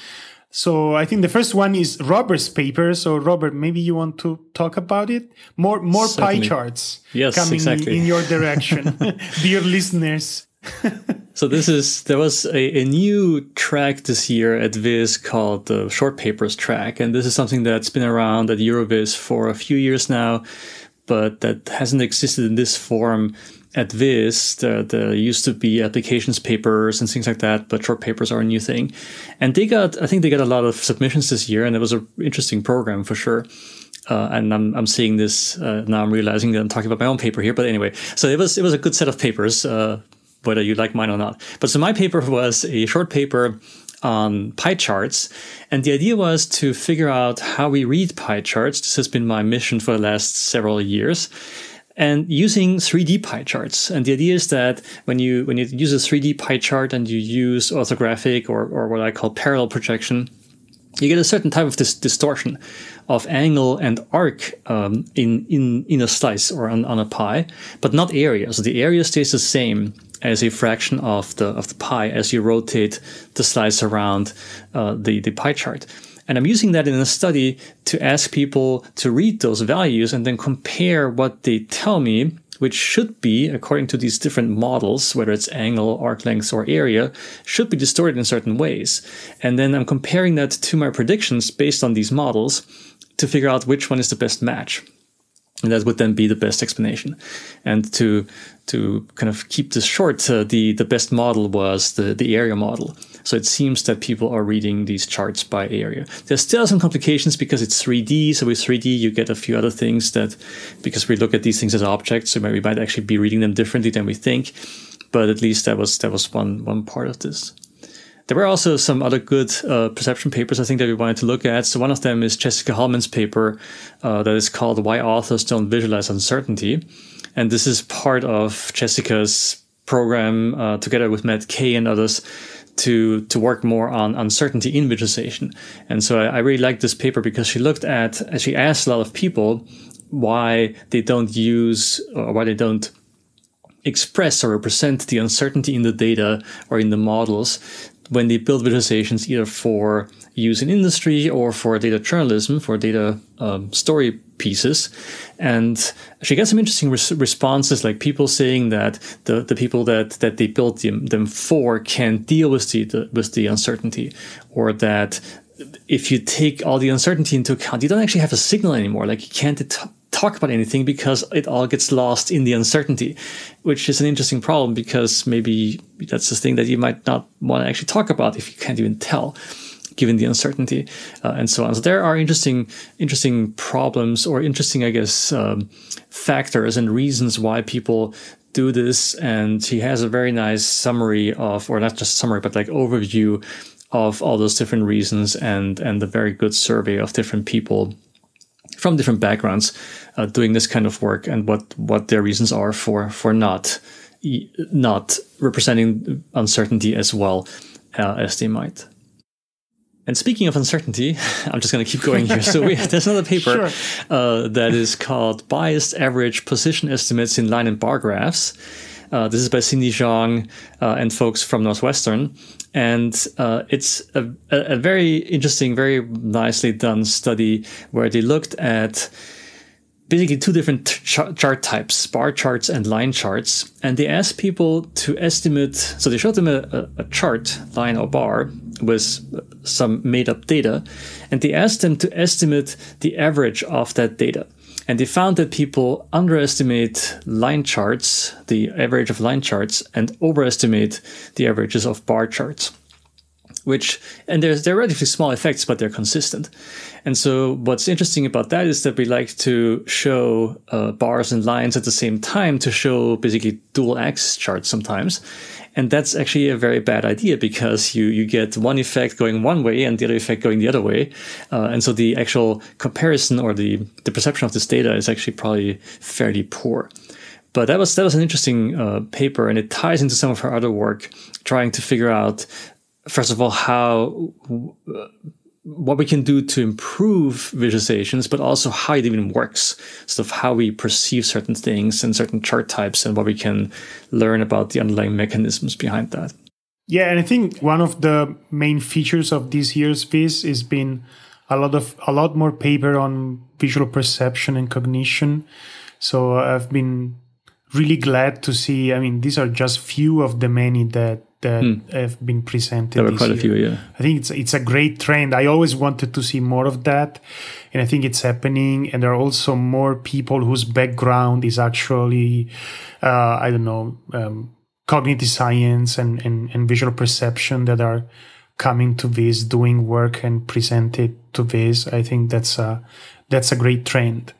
So I think the first one is Robert's paper. So Robert, maybe you want to talk about it. More more Certainly. pie charts yes, coming exactly. in your direction, dear listeners. so this is there was a, a, new track this year at Viz called the Short Papers track, and this is something that's been around at EuroVis for a few years now, but that hasn't existed in this form at there, there used to be applications papers and things like that, but short papers are a new thing. And they got, I think they got a lot of submissions this year, and it was an interesting program for sure. Uh, and I'm, I'm seeing this uh, now. I'm realizing that I'm talking about my own paper here, but anyway, so it was it was a good set of papers, uh, whether you like mine or not. But so my paper was a short paper on pie charts, and the idea was to figure out how we read pie charts. This has been my mission for the last several years and using 3D pie charts. And the idea is that when you when you use a 3D pie chart and you use orthographic or, or what I call parallel projection, you get a certain type of this distortion of angle and arc um, in, in, in a slice or on, on a pie, but not area. So the area stays the same as a fraction of the of the pie as you rotate the slice around uh, the, the pie chart. And I'm using that in a study to ask people to read those values and then compare what they tell me, which should be, according to these different models, whether it's angle, arc length, or area, should be distorted in certain ways. And then I'm comparing that to my predictions based on these models to figure out which one is the best match. And that would then be the best explanation. And to to kind of keep this short, uh, the the best model was the the area model. So it seems that people are reading these charts by area. There's still some complications because it's 3D. So with 3D, you get a few other things that, because we look at these things as objects, so we might actually be reading them differently than we think. But at least that was that was one one part of this. There were also some other good uh, perception papers I think that we wanted to look at. So one of them is Jessica Hullman's paper uh, that is called "Why Authors Don't Visualize Uncertainty," and this is part of Jessica's program uh, together with Matt Kay and others to to work more on uncertainty in visualization. And so I, I really like this paper because she looked at she asked a lot of people why they don't use or why they don't express or represent the uncertainty in the data or in the models when they build visualizations either for use in industry or for data journalism, for data um, story pieces. And she got some interesting res- responses, like people saying that the, the people that, that they built them, them for can deal with the, the, with the uncertainty, or that if you take all the uncertainty into account, you don't actually have a signal anymore. Like you can't t- talk about anything because it all gets lost in the uncertainty, which is an interesting problem because maybe that's the thing that you might not want to actually talk about if you can't even tell given the uncertainty uh, and so on. So there are interesting, interesting problems or interesting, I guess, um, factors and reasons why people do this. And he has a very nice summary of, or not just summary, but like overview of all those different reasons and and a very good survey of different people from different backgrounds uh, doing this kind of work and what what their reasons are for for not not representing uncertainty as well uh, as they might. And speaking of uncertainty, I'm just going to keep going here. So we, there's another paper sure. uh, that is called Biased Average Position Estimates in Line and Bar Graphs. Uh, this is by Cindy Xiong uh, and folks from Northwestern. And uh, it's a, a, very interesting, very nicely done study where they looked at basically two different ch- chart types bar charts and line charts. And they asked people to estimate so they showed them a, a, a, chart line or bar with some made up data. And they asked them to estimate the average of that data And they found that people underestimate line charts, the average of line charts, and overestimate the averages of bar charts which and there's they're relatively small effects, but they're consistent. And so what's interesting about that is that we like to show uh, bars and lines at the same time to show basically dual axis charts sometimes. And that's actually a very bad idea because you, you get one effect going one way and the other effect going the other way. Uh, and so the actual comparison or the, the perception of this data is actually probably fairly poor. But that was that was an interesting uh, paper, and it ties into some of her other work, trying to figure out first of all, how what we can do to improve visualizations, but also how it even works, sort of how we perceive certain things and certain chart types, and what we can learn about the underlying mechanisms behind that. Yeah, and I think one of the main features of this year's Viz has been a lot of a lot more paper on visual perception and cognition. So I've been really glad to see. I mean, these are just few of the many that that hmm. have been presented. There were quite year. a few, yeah. I think it's it's a great trend. I always wanted to see more of that, and I think it's happening. And there are also more people whose background is actually, uh, I don't know, um, cognitive science and, and and visual perception that are coming to this, doing work and presented to this. I think that's a that's a great trend.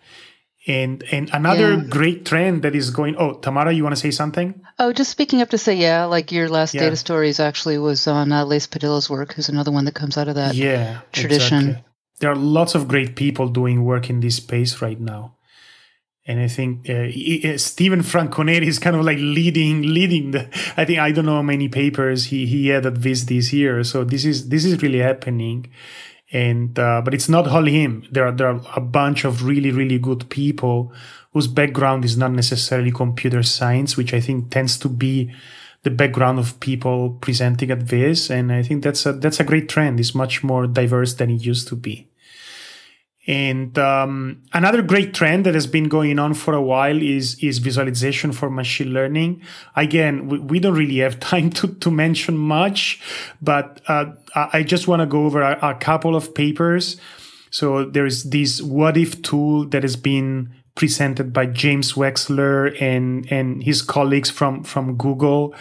And and another yeah. great trend that is going. Oh, Tamara, you want to say something? Oh, just speaking up to say, yeah, like your last yeah. data stories actually was on uh, Lace Padilla's work, who's another one that comes out of that yeah, tradition. Exactly. There are lots of great people doing work in this space right now, and I think uh, Steven Franconeri is kind of like leading, leading the. I think I don't know how many papers he he had at this this year, so this is this is really happening and uh, but it's not all him. There are there are a bunch of really really good people whose background is not necessarily computer science, which I think tends to be the background of people presenting at this, and I think that's a that's a great trend. It's much more diverse than it used to be. And um, another great trend that has been going on for a while is is visualization for machine learning. Again, we, we don't really have time to, to mention much, but uh, I just want to go over a, a, couple of papers. So there's this what if tool that has been presented by James Wexler and and his colleagues from from Google.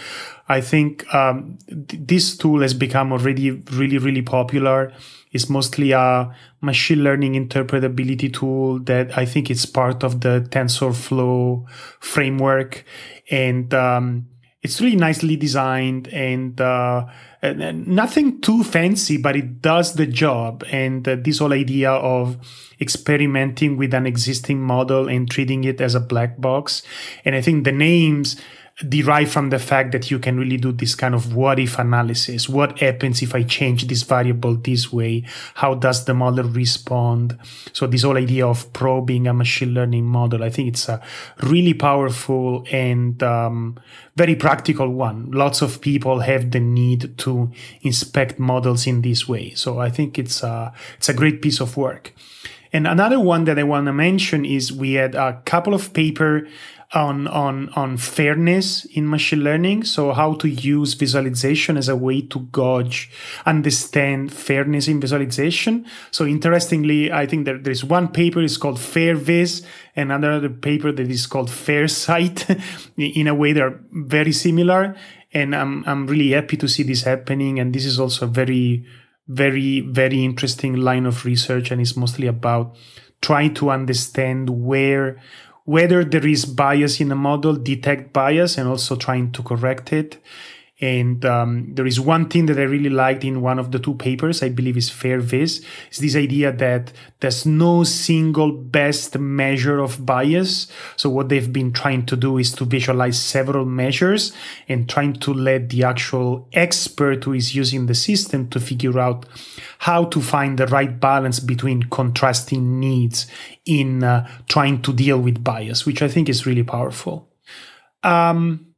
I think um, th- this tool has become already really really popular It's mostly a machine learning interpretability tool that I think it's part of the TensorFlow framework. And um, it's really nicely designed and, uh, and, nothing too fancy, but it does the job. And uh, this whole idea of experimenting with an existing model and treating it as a black box. And I think the names derive from the fact that you can really do this kind of what if analysis. What happens if I change this variable this way? How does the model respond? So this whole idea of probing a machine learning model, I think it's a really powerful and um, very practical one. Lots of people have the need to inspect models in this way. So I think it's a, it's a great piece of work. And another one that I want to mention is we had a couple of paper on on on fairness in machine learning. So how to use visualization as a way to gauge understand fairness in visualization. So interestingly i think that there's one paper is called fairvis and another paper that is called fairsight in a way they're very similar. And i'm i'm really happy to see this happening and this is also a very very very interesting line of research and it's mostly about trying to understand where whether there is bias in a model, detect bias, and also trying to correct it. And um, there is one thing that I really liked in one of the two papers, I believe is FairVis, is this idea that there's no single best measure of bias. So what they've been trying to do is to visualize several measures and trying to let the actual expert who is using the system to figure out how to find the right balance between contrasting needs in uh, trying to deal with bias, which I think is really powerful. Um,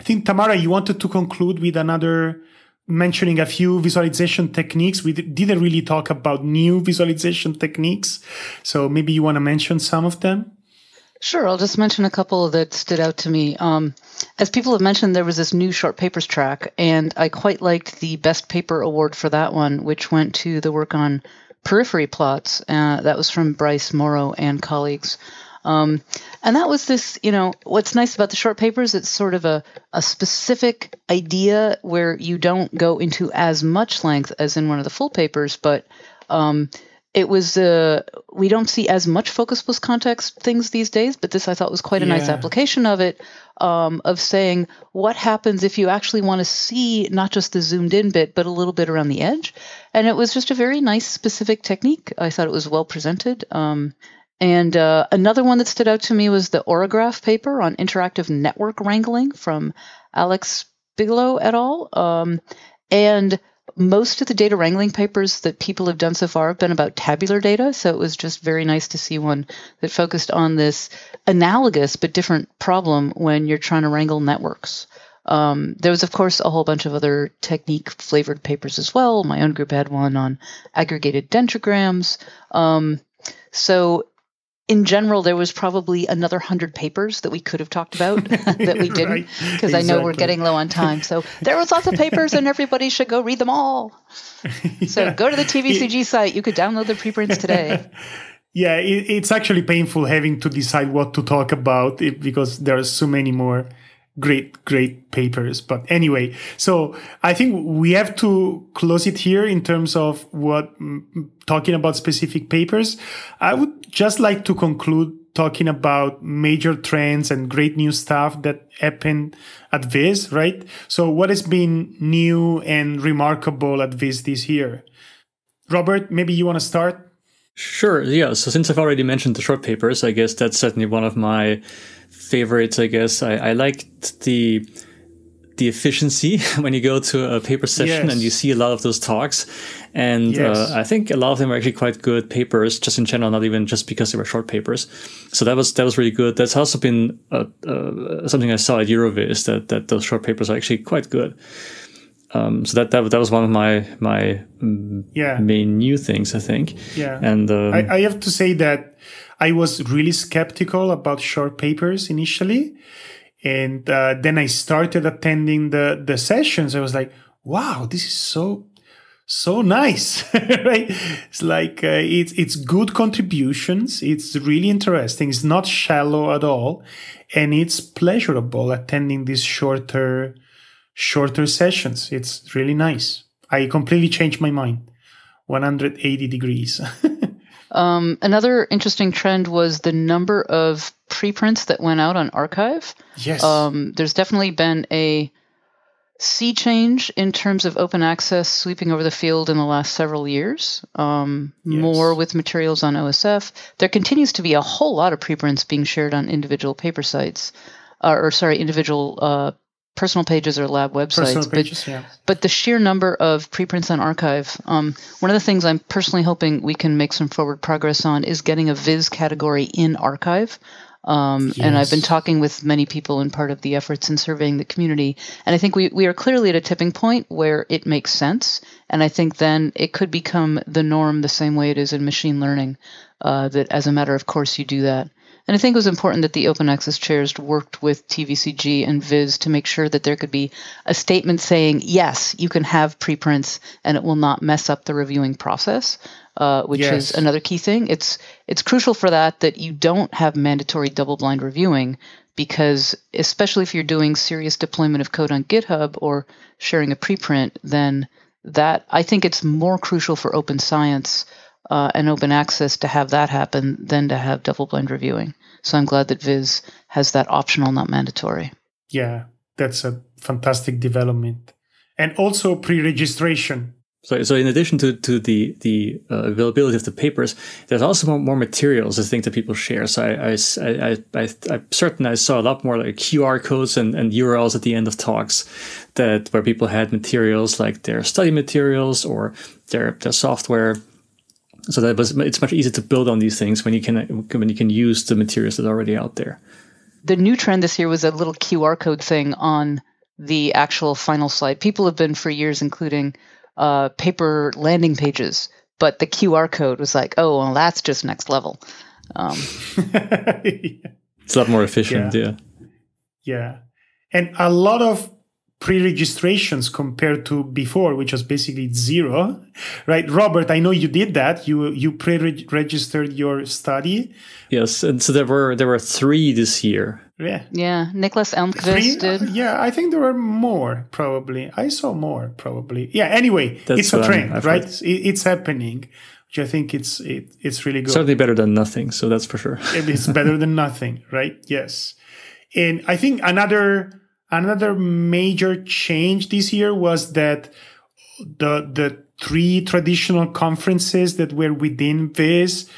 I think Tamara, you wanted to conclude with another mentioning a few visualization techniques. We didn't really talk about new visualization techniques. So maybe you want to mention some of them? Sure, I'll just mention a couple that stood out to me. Um, as people have mentioned, there was this new short papers track, and I quite liked the best paper award for that one, which went to the work on periphery plots. Uh, that was from Bryce Morrow and colleagues. Um, and that was this, you know, what's nice about the short papers, it's sort of a, a specific idea where you don't go into as much length as in one of the full papers, but um, it was uh, we don't see as much focus plus context things these days but this i thought was quite a yeah. nice application of it um, of saying what happens if you actually want to see not just the zoomed in bit but a little bit around the edge and it was just a very nice specific technique i thought it was well presented um, and uh, another one that stood out to me was the Origraph paper on interactive network wrangling from alex bigelow et al um, and most of the data wrangling papers that people have done so far have been about tabular data. So it was just very nice to see one that focused on this analogous but different problem when you're trying to wrangle networks. Um, there was, of course, a whole bunch of other technique flavored papers as well. My own group had one on aggregated dendrograms. Um, so in general, there was probably another hundred papers that we could have talked about that we didn't, because right. exactly. I know we're getting low on time. So there was lots of papers, and everybody should go read them all. yeah. So go to the TVCG site. You could download the preprints today. Yeah, it, it's actually painful having to decide what to talk about because there are so many more great, great papers. But anyway, so I think we have to close it here in terms of what mm, talking about specific papers. I would just like to conclude talking about major trends and great new stuff that happened at Viz, right? So what has been new and remarkable at Viz this year? Robert, maybe you want to start? Sure. Yeah. So since I've already mentioned the short papers, I guess that's certainly one of my favorites, I guess. I, I liked the the efficiency when you go to a paper session yes. and you see a lot of those talks. And uh, yes. uh, I think a lot of them are actually quite good papers, just in general, not even just because they were short papers. So that was that was really good. That's also been uh, uh, something I saw at EuroVis that that those short papers are actually quite good. Um, so that, that that was one of my my mm, yeah. main new things, I think. Yeah, and um, I, I have to say that I was really skeptical about short papers initially. And uh, then I started attending the, the sessions. I was like, wow, this is so, so nice, right? It's like, uh, it's, it's good contributions. It's really interesting. It's not shallow at all. And it's pleasurable attending these shorter, shorter sessions. It's really nice. I completely changed my mind. 180 degrees. Um, another interesting trend was the number of preprints that went out on arXiv. Yes. Um, there's definitely been a sea change in terms of open access sweeping over the field in the last several years. Um, yes. More with materials on OSF. There continues to be a whole lot of preprints being shared on individual paper sites, uh, or sorry, individual uh, personal pages or lab websites. Pages, but, yeah. but the sheer number of preprints on arXiv. um, one of the things I'm personally hoping we can make some forward progress on is getting a Viz category in arXiv. Um, yes. And I've been talking with many people in part of the efforts in surveying the community. And I think we, we are clearly at a tipping point where it makes sense. And I think then it could become the norm the same way it is in machine learning, uh, that as a matter of course you do that. And I think it was important that the open access chairs worked with TVCG and Viz to make sure that there could be a statement saying, yes, you can have preprints and it will not mess up the reviewing process, uh, which yes. is another key thing. It's, it's crucial for that that you don't have mandatory double blind reviewing because, especially if you're doing serious deployment of code on GitHub or sharing a preprint, then that I think it's more crucial for open science uh, and open access to have that happen than to have double blind reviewing. So I'm glad that Viz has that optional, not mandatory. Yeah, that's a fantastic development. And also pre registration. So, so in addition to, to the the uh, availability of the papers, there's also more, more materials I think that people share. So I I, I, I, I certain I saw a lot more like QR codes and, and URLs at the end of talks that where people had materials like their study materials or their their software so that was it's much easier to build on these things when you can when you can use the materials that are already out there. The new trend this year was a little QR code thing on the actual final slide. People have been for years including uh, paper landing pages, but the QR code was like, oh, well, that's just next level. Um, It's a lot more efficient, yeah. yeah. Yeah. And a lot of pre-registrations compared to before, which was basically zero, right? Robert, I know you did that. You you pre-registered your study. Yes, and so there were there were three this year. Yeah. Yeah. Niklas Elmqvist did. Yeah, I think there were more probably. I saw more probably. Yeah. Anyway, That's it's a trend, right? It, it's happening, which I think it's it, it's really good. Certainly better than nothing. So that's for sure. it's better than nothing, right? Yes. And I think another Another major change this year was that the the three traditional conferences that were within Viz,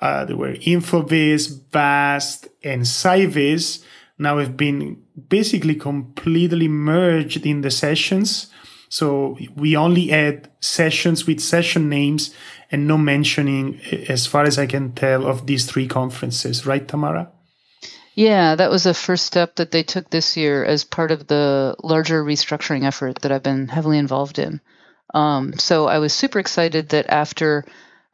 uh, there were InfoVis, VAST, and SciVis, now have been basically completely merged in the sessions. So we only add sessions with session names and no mentioning, as far as I can tell, of these three conferences, right, Tamara? Yeah, that was a first step that they took this year as part of the larger restructuring effort that I've been heavily involved in. Um, so I was super excited that after,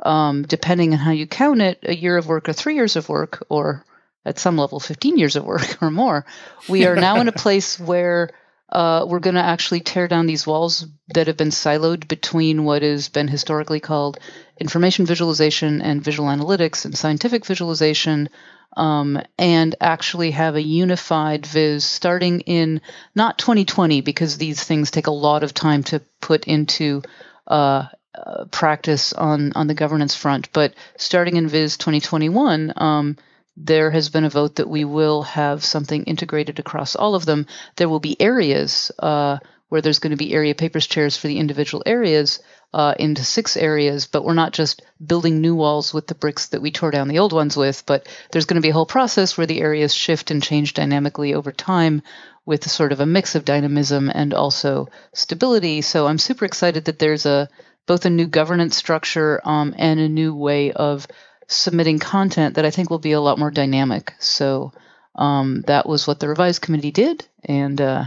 um, depending on how you count it, a year of work or three years of work, or at some level, 15 years of work or more, we are now in a place where uh, we're going to actually tear down these walls that have been siloed between what has been historically called information visualization and visual analytics and scientific visualization um, and actually have a unified viz starting in not 2020 because these things take a lot of time to put into uh, uh, practice on on the governance front. But starting in viz 2021 um, there has been a vote that we will have something integrated across all of them. There will be areas uh, where there's going to be area papers chairs for the individual areas uh, into six areas, but we're not just building new walls with the bricks that we tore down the old ones with, but there's going to be a whole process where the areas shift and change dynamically over time with sort of a mix of dynamism and also stability. So I'm super excited that there's a both a new governance structure um, and a new way of submitting content that I think will be a lot more dynamic. So um, that was what the revised committee did, and uh,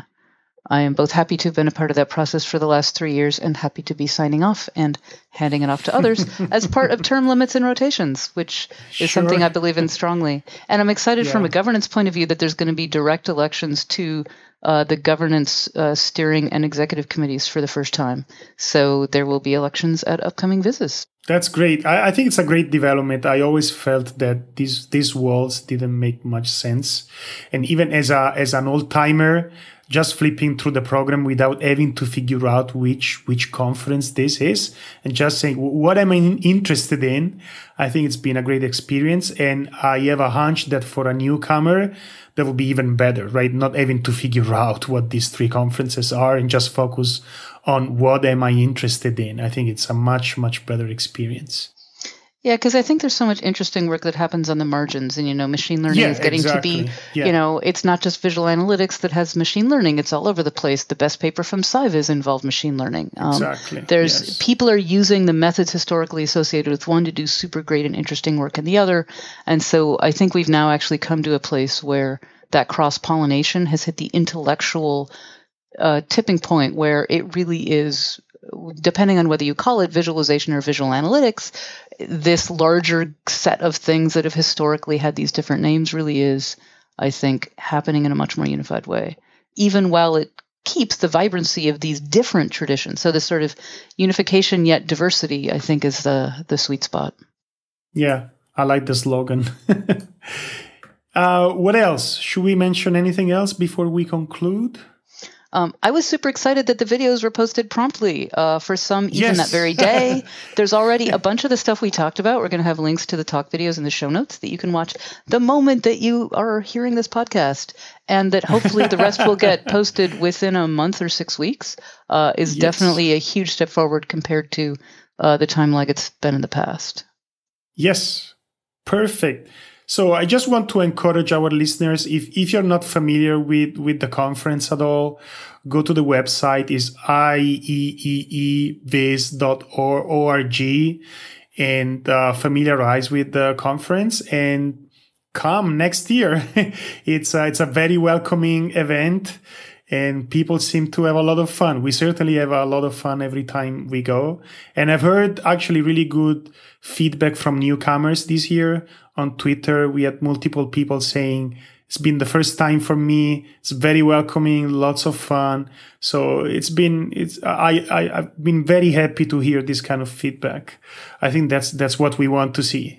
I am both happy to have been a part of that process for the last three years and happy to be signing off and handing it off to others as part of term limits and rotations, which is sure. something I believe in strongly. And I'm excited yeah. from a governance point of view that there's going to be direct elections to uh, the governance uh, steering and executive committees for the first time. So there will be elections at upcoming visits. That's great. I, I, think it's a great development. I always felt that these these walls didn't make much sense, and even as a as an old timer, just flipping through the program without having to figure out which which conference this is and just saying what am i interested in? I think it's been a great experience and i have a hunch that for a newcomer that will be even better right? Not having to figure out what these three conferences are and just focus on what am i interested in. I think it's a much much better experience yeah, because I think there's so much interesting work that happens on the margins, and you know, machine learning yeah, is getting exactly. to be, yeah. you know, it's not just visual analytics that has machine learning; it's all over the place. The best paper from SciVis involved machine learning. Um, exactly. There's yes. people are using the methods historically associated with one to do super great and interesting work in the other, and so I think we've now actually come to a place where that cross pollination has hit the intellectual uh, tipping point where it really is depending on whether you call it visualization or visual analytics, this larger set of things that have historically had these different names really is, I think, happening in a much more unified way, even while it keeps the vibrancy of these different traditions. So this sort of unification yet diversity, I think, is the the sweet spot. Yeah, I like the slogan. uh, what else? Should we mention anything else before we conclude? Um, I was super excited that the videos were posted promptly. Uh, for some, even yes. that very day. There's already a bunch of the stuff we talked about. We're going to have links to the talk videos in the show notes that you can watch the moment that you are hearing this podcast, and that hopefully the rest will get posted within a month or six weeks. Uh, is yes. definitely a huge step forward compared to uh, the time lag it's been in the past. Yes, perfect. So I just want to encourage our listeners, if, if you're not familiar with, with the conference at all, go to the website is ieeevis.org and uh, familiarize with the conference and come next year. it's, a, it's a very welcoming event and people seem to have a lot of fun. We certainly have a lot of fun every time we go. And I've heard actually really good feedback from newcomers this year on Twitter. We had multiple people saying It's been the first time for me. It's very welcoming, lots of fun. So it's been, it's, I, I, I've been very happy to hear this kind of feedback. I think that's, that's what we want to see.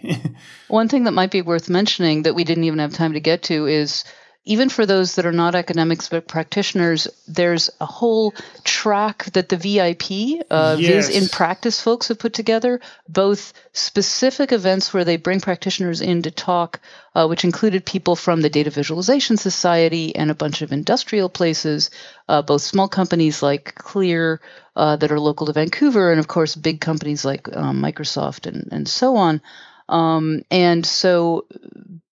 One thing that might be worth mentioning that we didn't even have time to get to is even for those that are not academics but practitioners, there's a whole track that the VIP, uh, Yes. Viz in practice folks have put together, both specific events where they bring practitioners in to talk, uh, which included people from the Data Visualization Society and a bunch of industrial places, uh, both small companies like Clear uh, that are local to Vancouver, and of course big companies like um, Microsoft and, and so on. Um, and so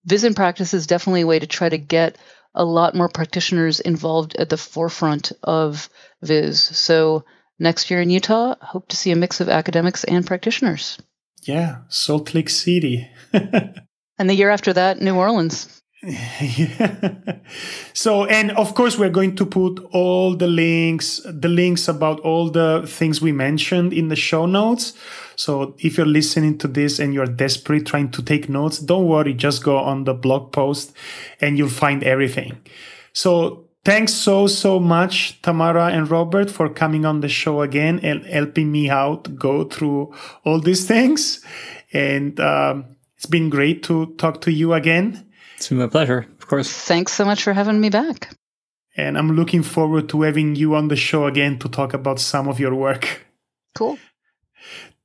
Viz in practice is definitely a way to try to get a lot more practitioners involved at the forefront of Viz. So next year in Utah, hope to see a mix of academics and practitioners. yeah. Salt Lake City. And the year after that, New Orleans. Yeah. so and of course we're going to put all the links the links about all the things we mentioned in the show notes so if you're listening to this and you're desperate trying to take notes don't worry just go on the blog post and you'll find everything so thanks so so much tamara and robert for coming on the show again and helping me out go through all these things and um, it's been great to talk to you again It's been my pleasure, of course. Thanks so much for having me back. and I'm looking forward to having you on the show again to talk about some of your work. Cool.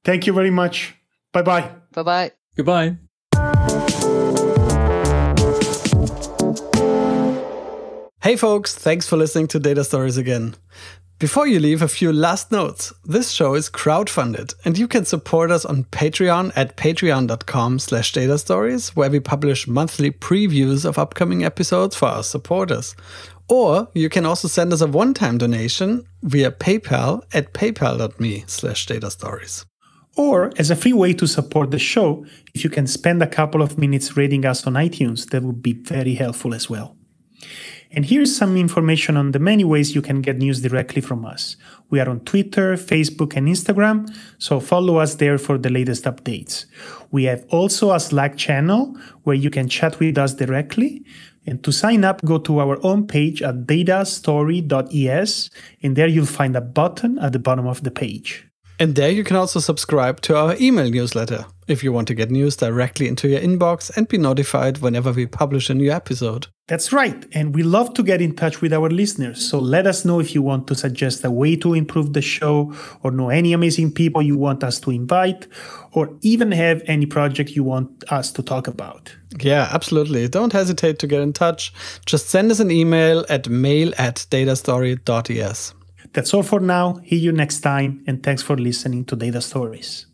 Thank you very much. Bye bye. Bye bye. Goodbye. Hey folks, thanks for listening to Data Stories again. Before you leave, a few last notes. This show is crowdfunded, and you can support us on Patreon at patreon.com slash data stories, where we publish monthly previews of upcoming episodes for our supporters. Or you can also send us a one-time donation via PayPal at paypal.me slash data stories. Or as a free way to support the show, if you can spend a couple of minutes rating us on iTunes, that would be very helpful as well. And here's some information on the many ways you can get news directly from us. We are on Twitter, Facebook, and Instagram, so follow us there for the latest updates. We have also a Slack channel where you can chat with us directly. And to sign up, go to our own page at datastory.es, and there you'll find a button at the bottom of the page. And there you can also subscribe to our email newsletter if you want to get news directly into your inbox and be notified whenever we publish a new episode. That's right, and we love to get in touch with our listeners. So let us know if you want to suggest a way to improve the show, or know any amazing people you want us to invite, or even have any project you want us to talk about. Yeah, absolutely. Don't hesitate to get in touch. Just send us an email at mail at datastory.es. That's all for now. See you next time, and thanks for listening to Data Stories.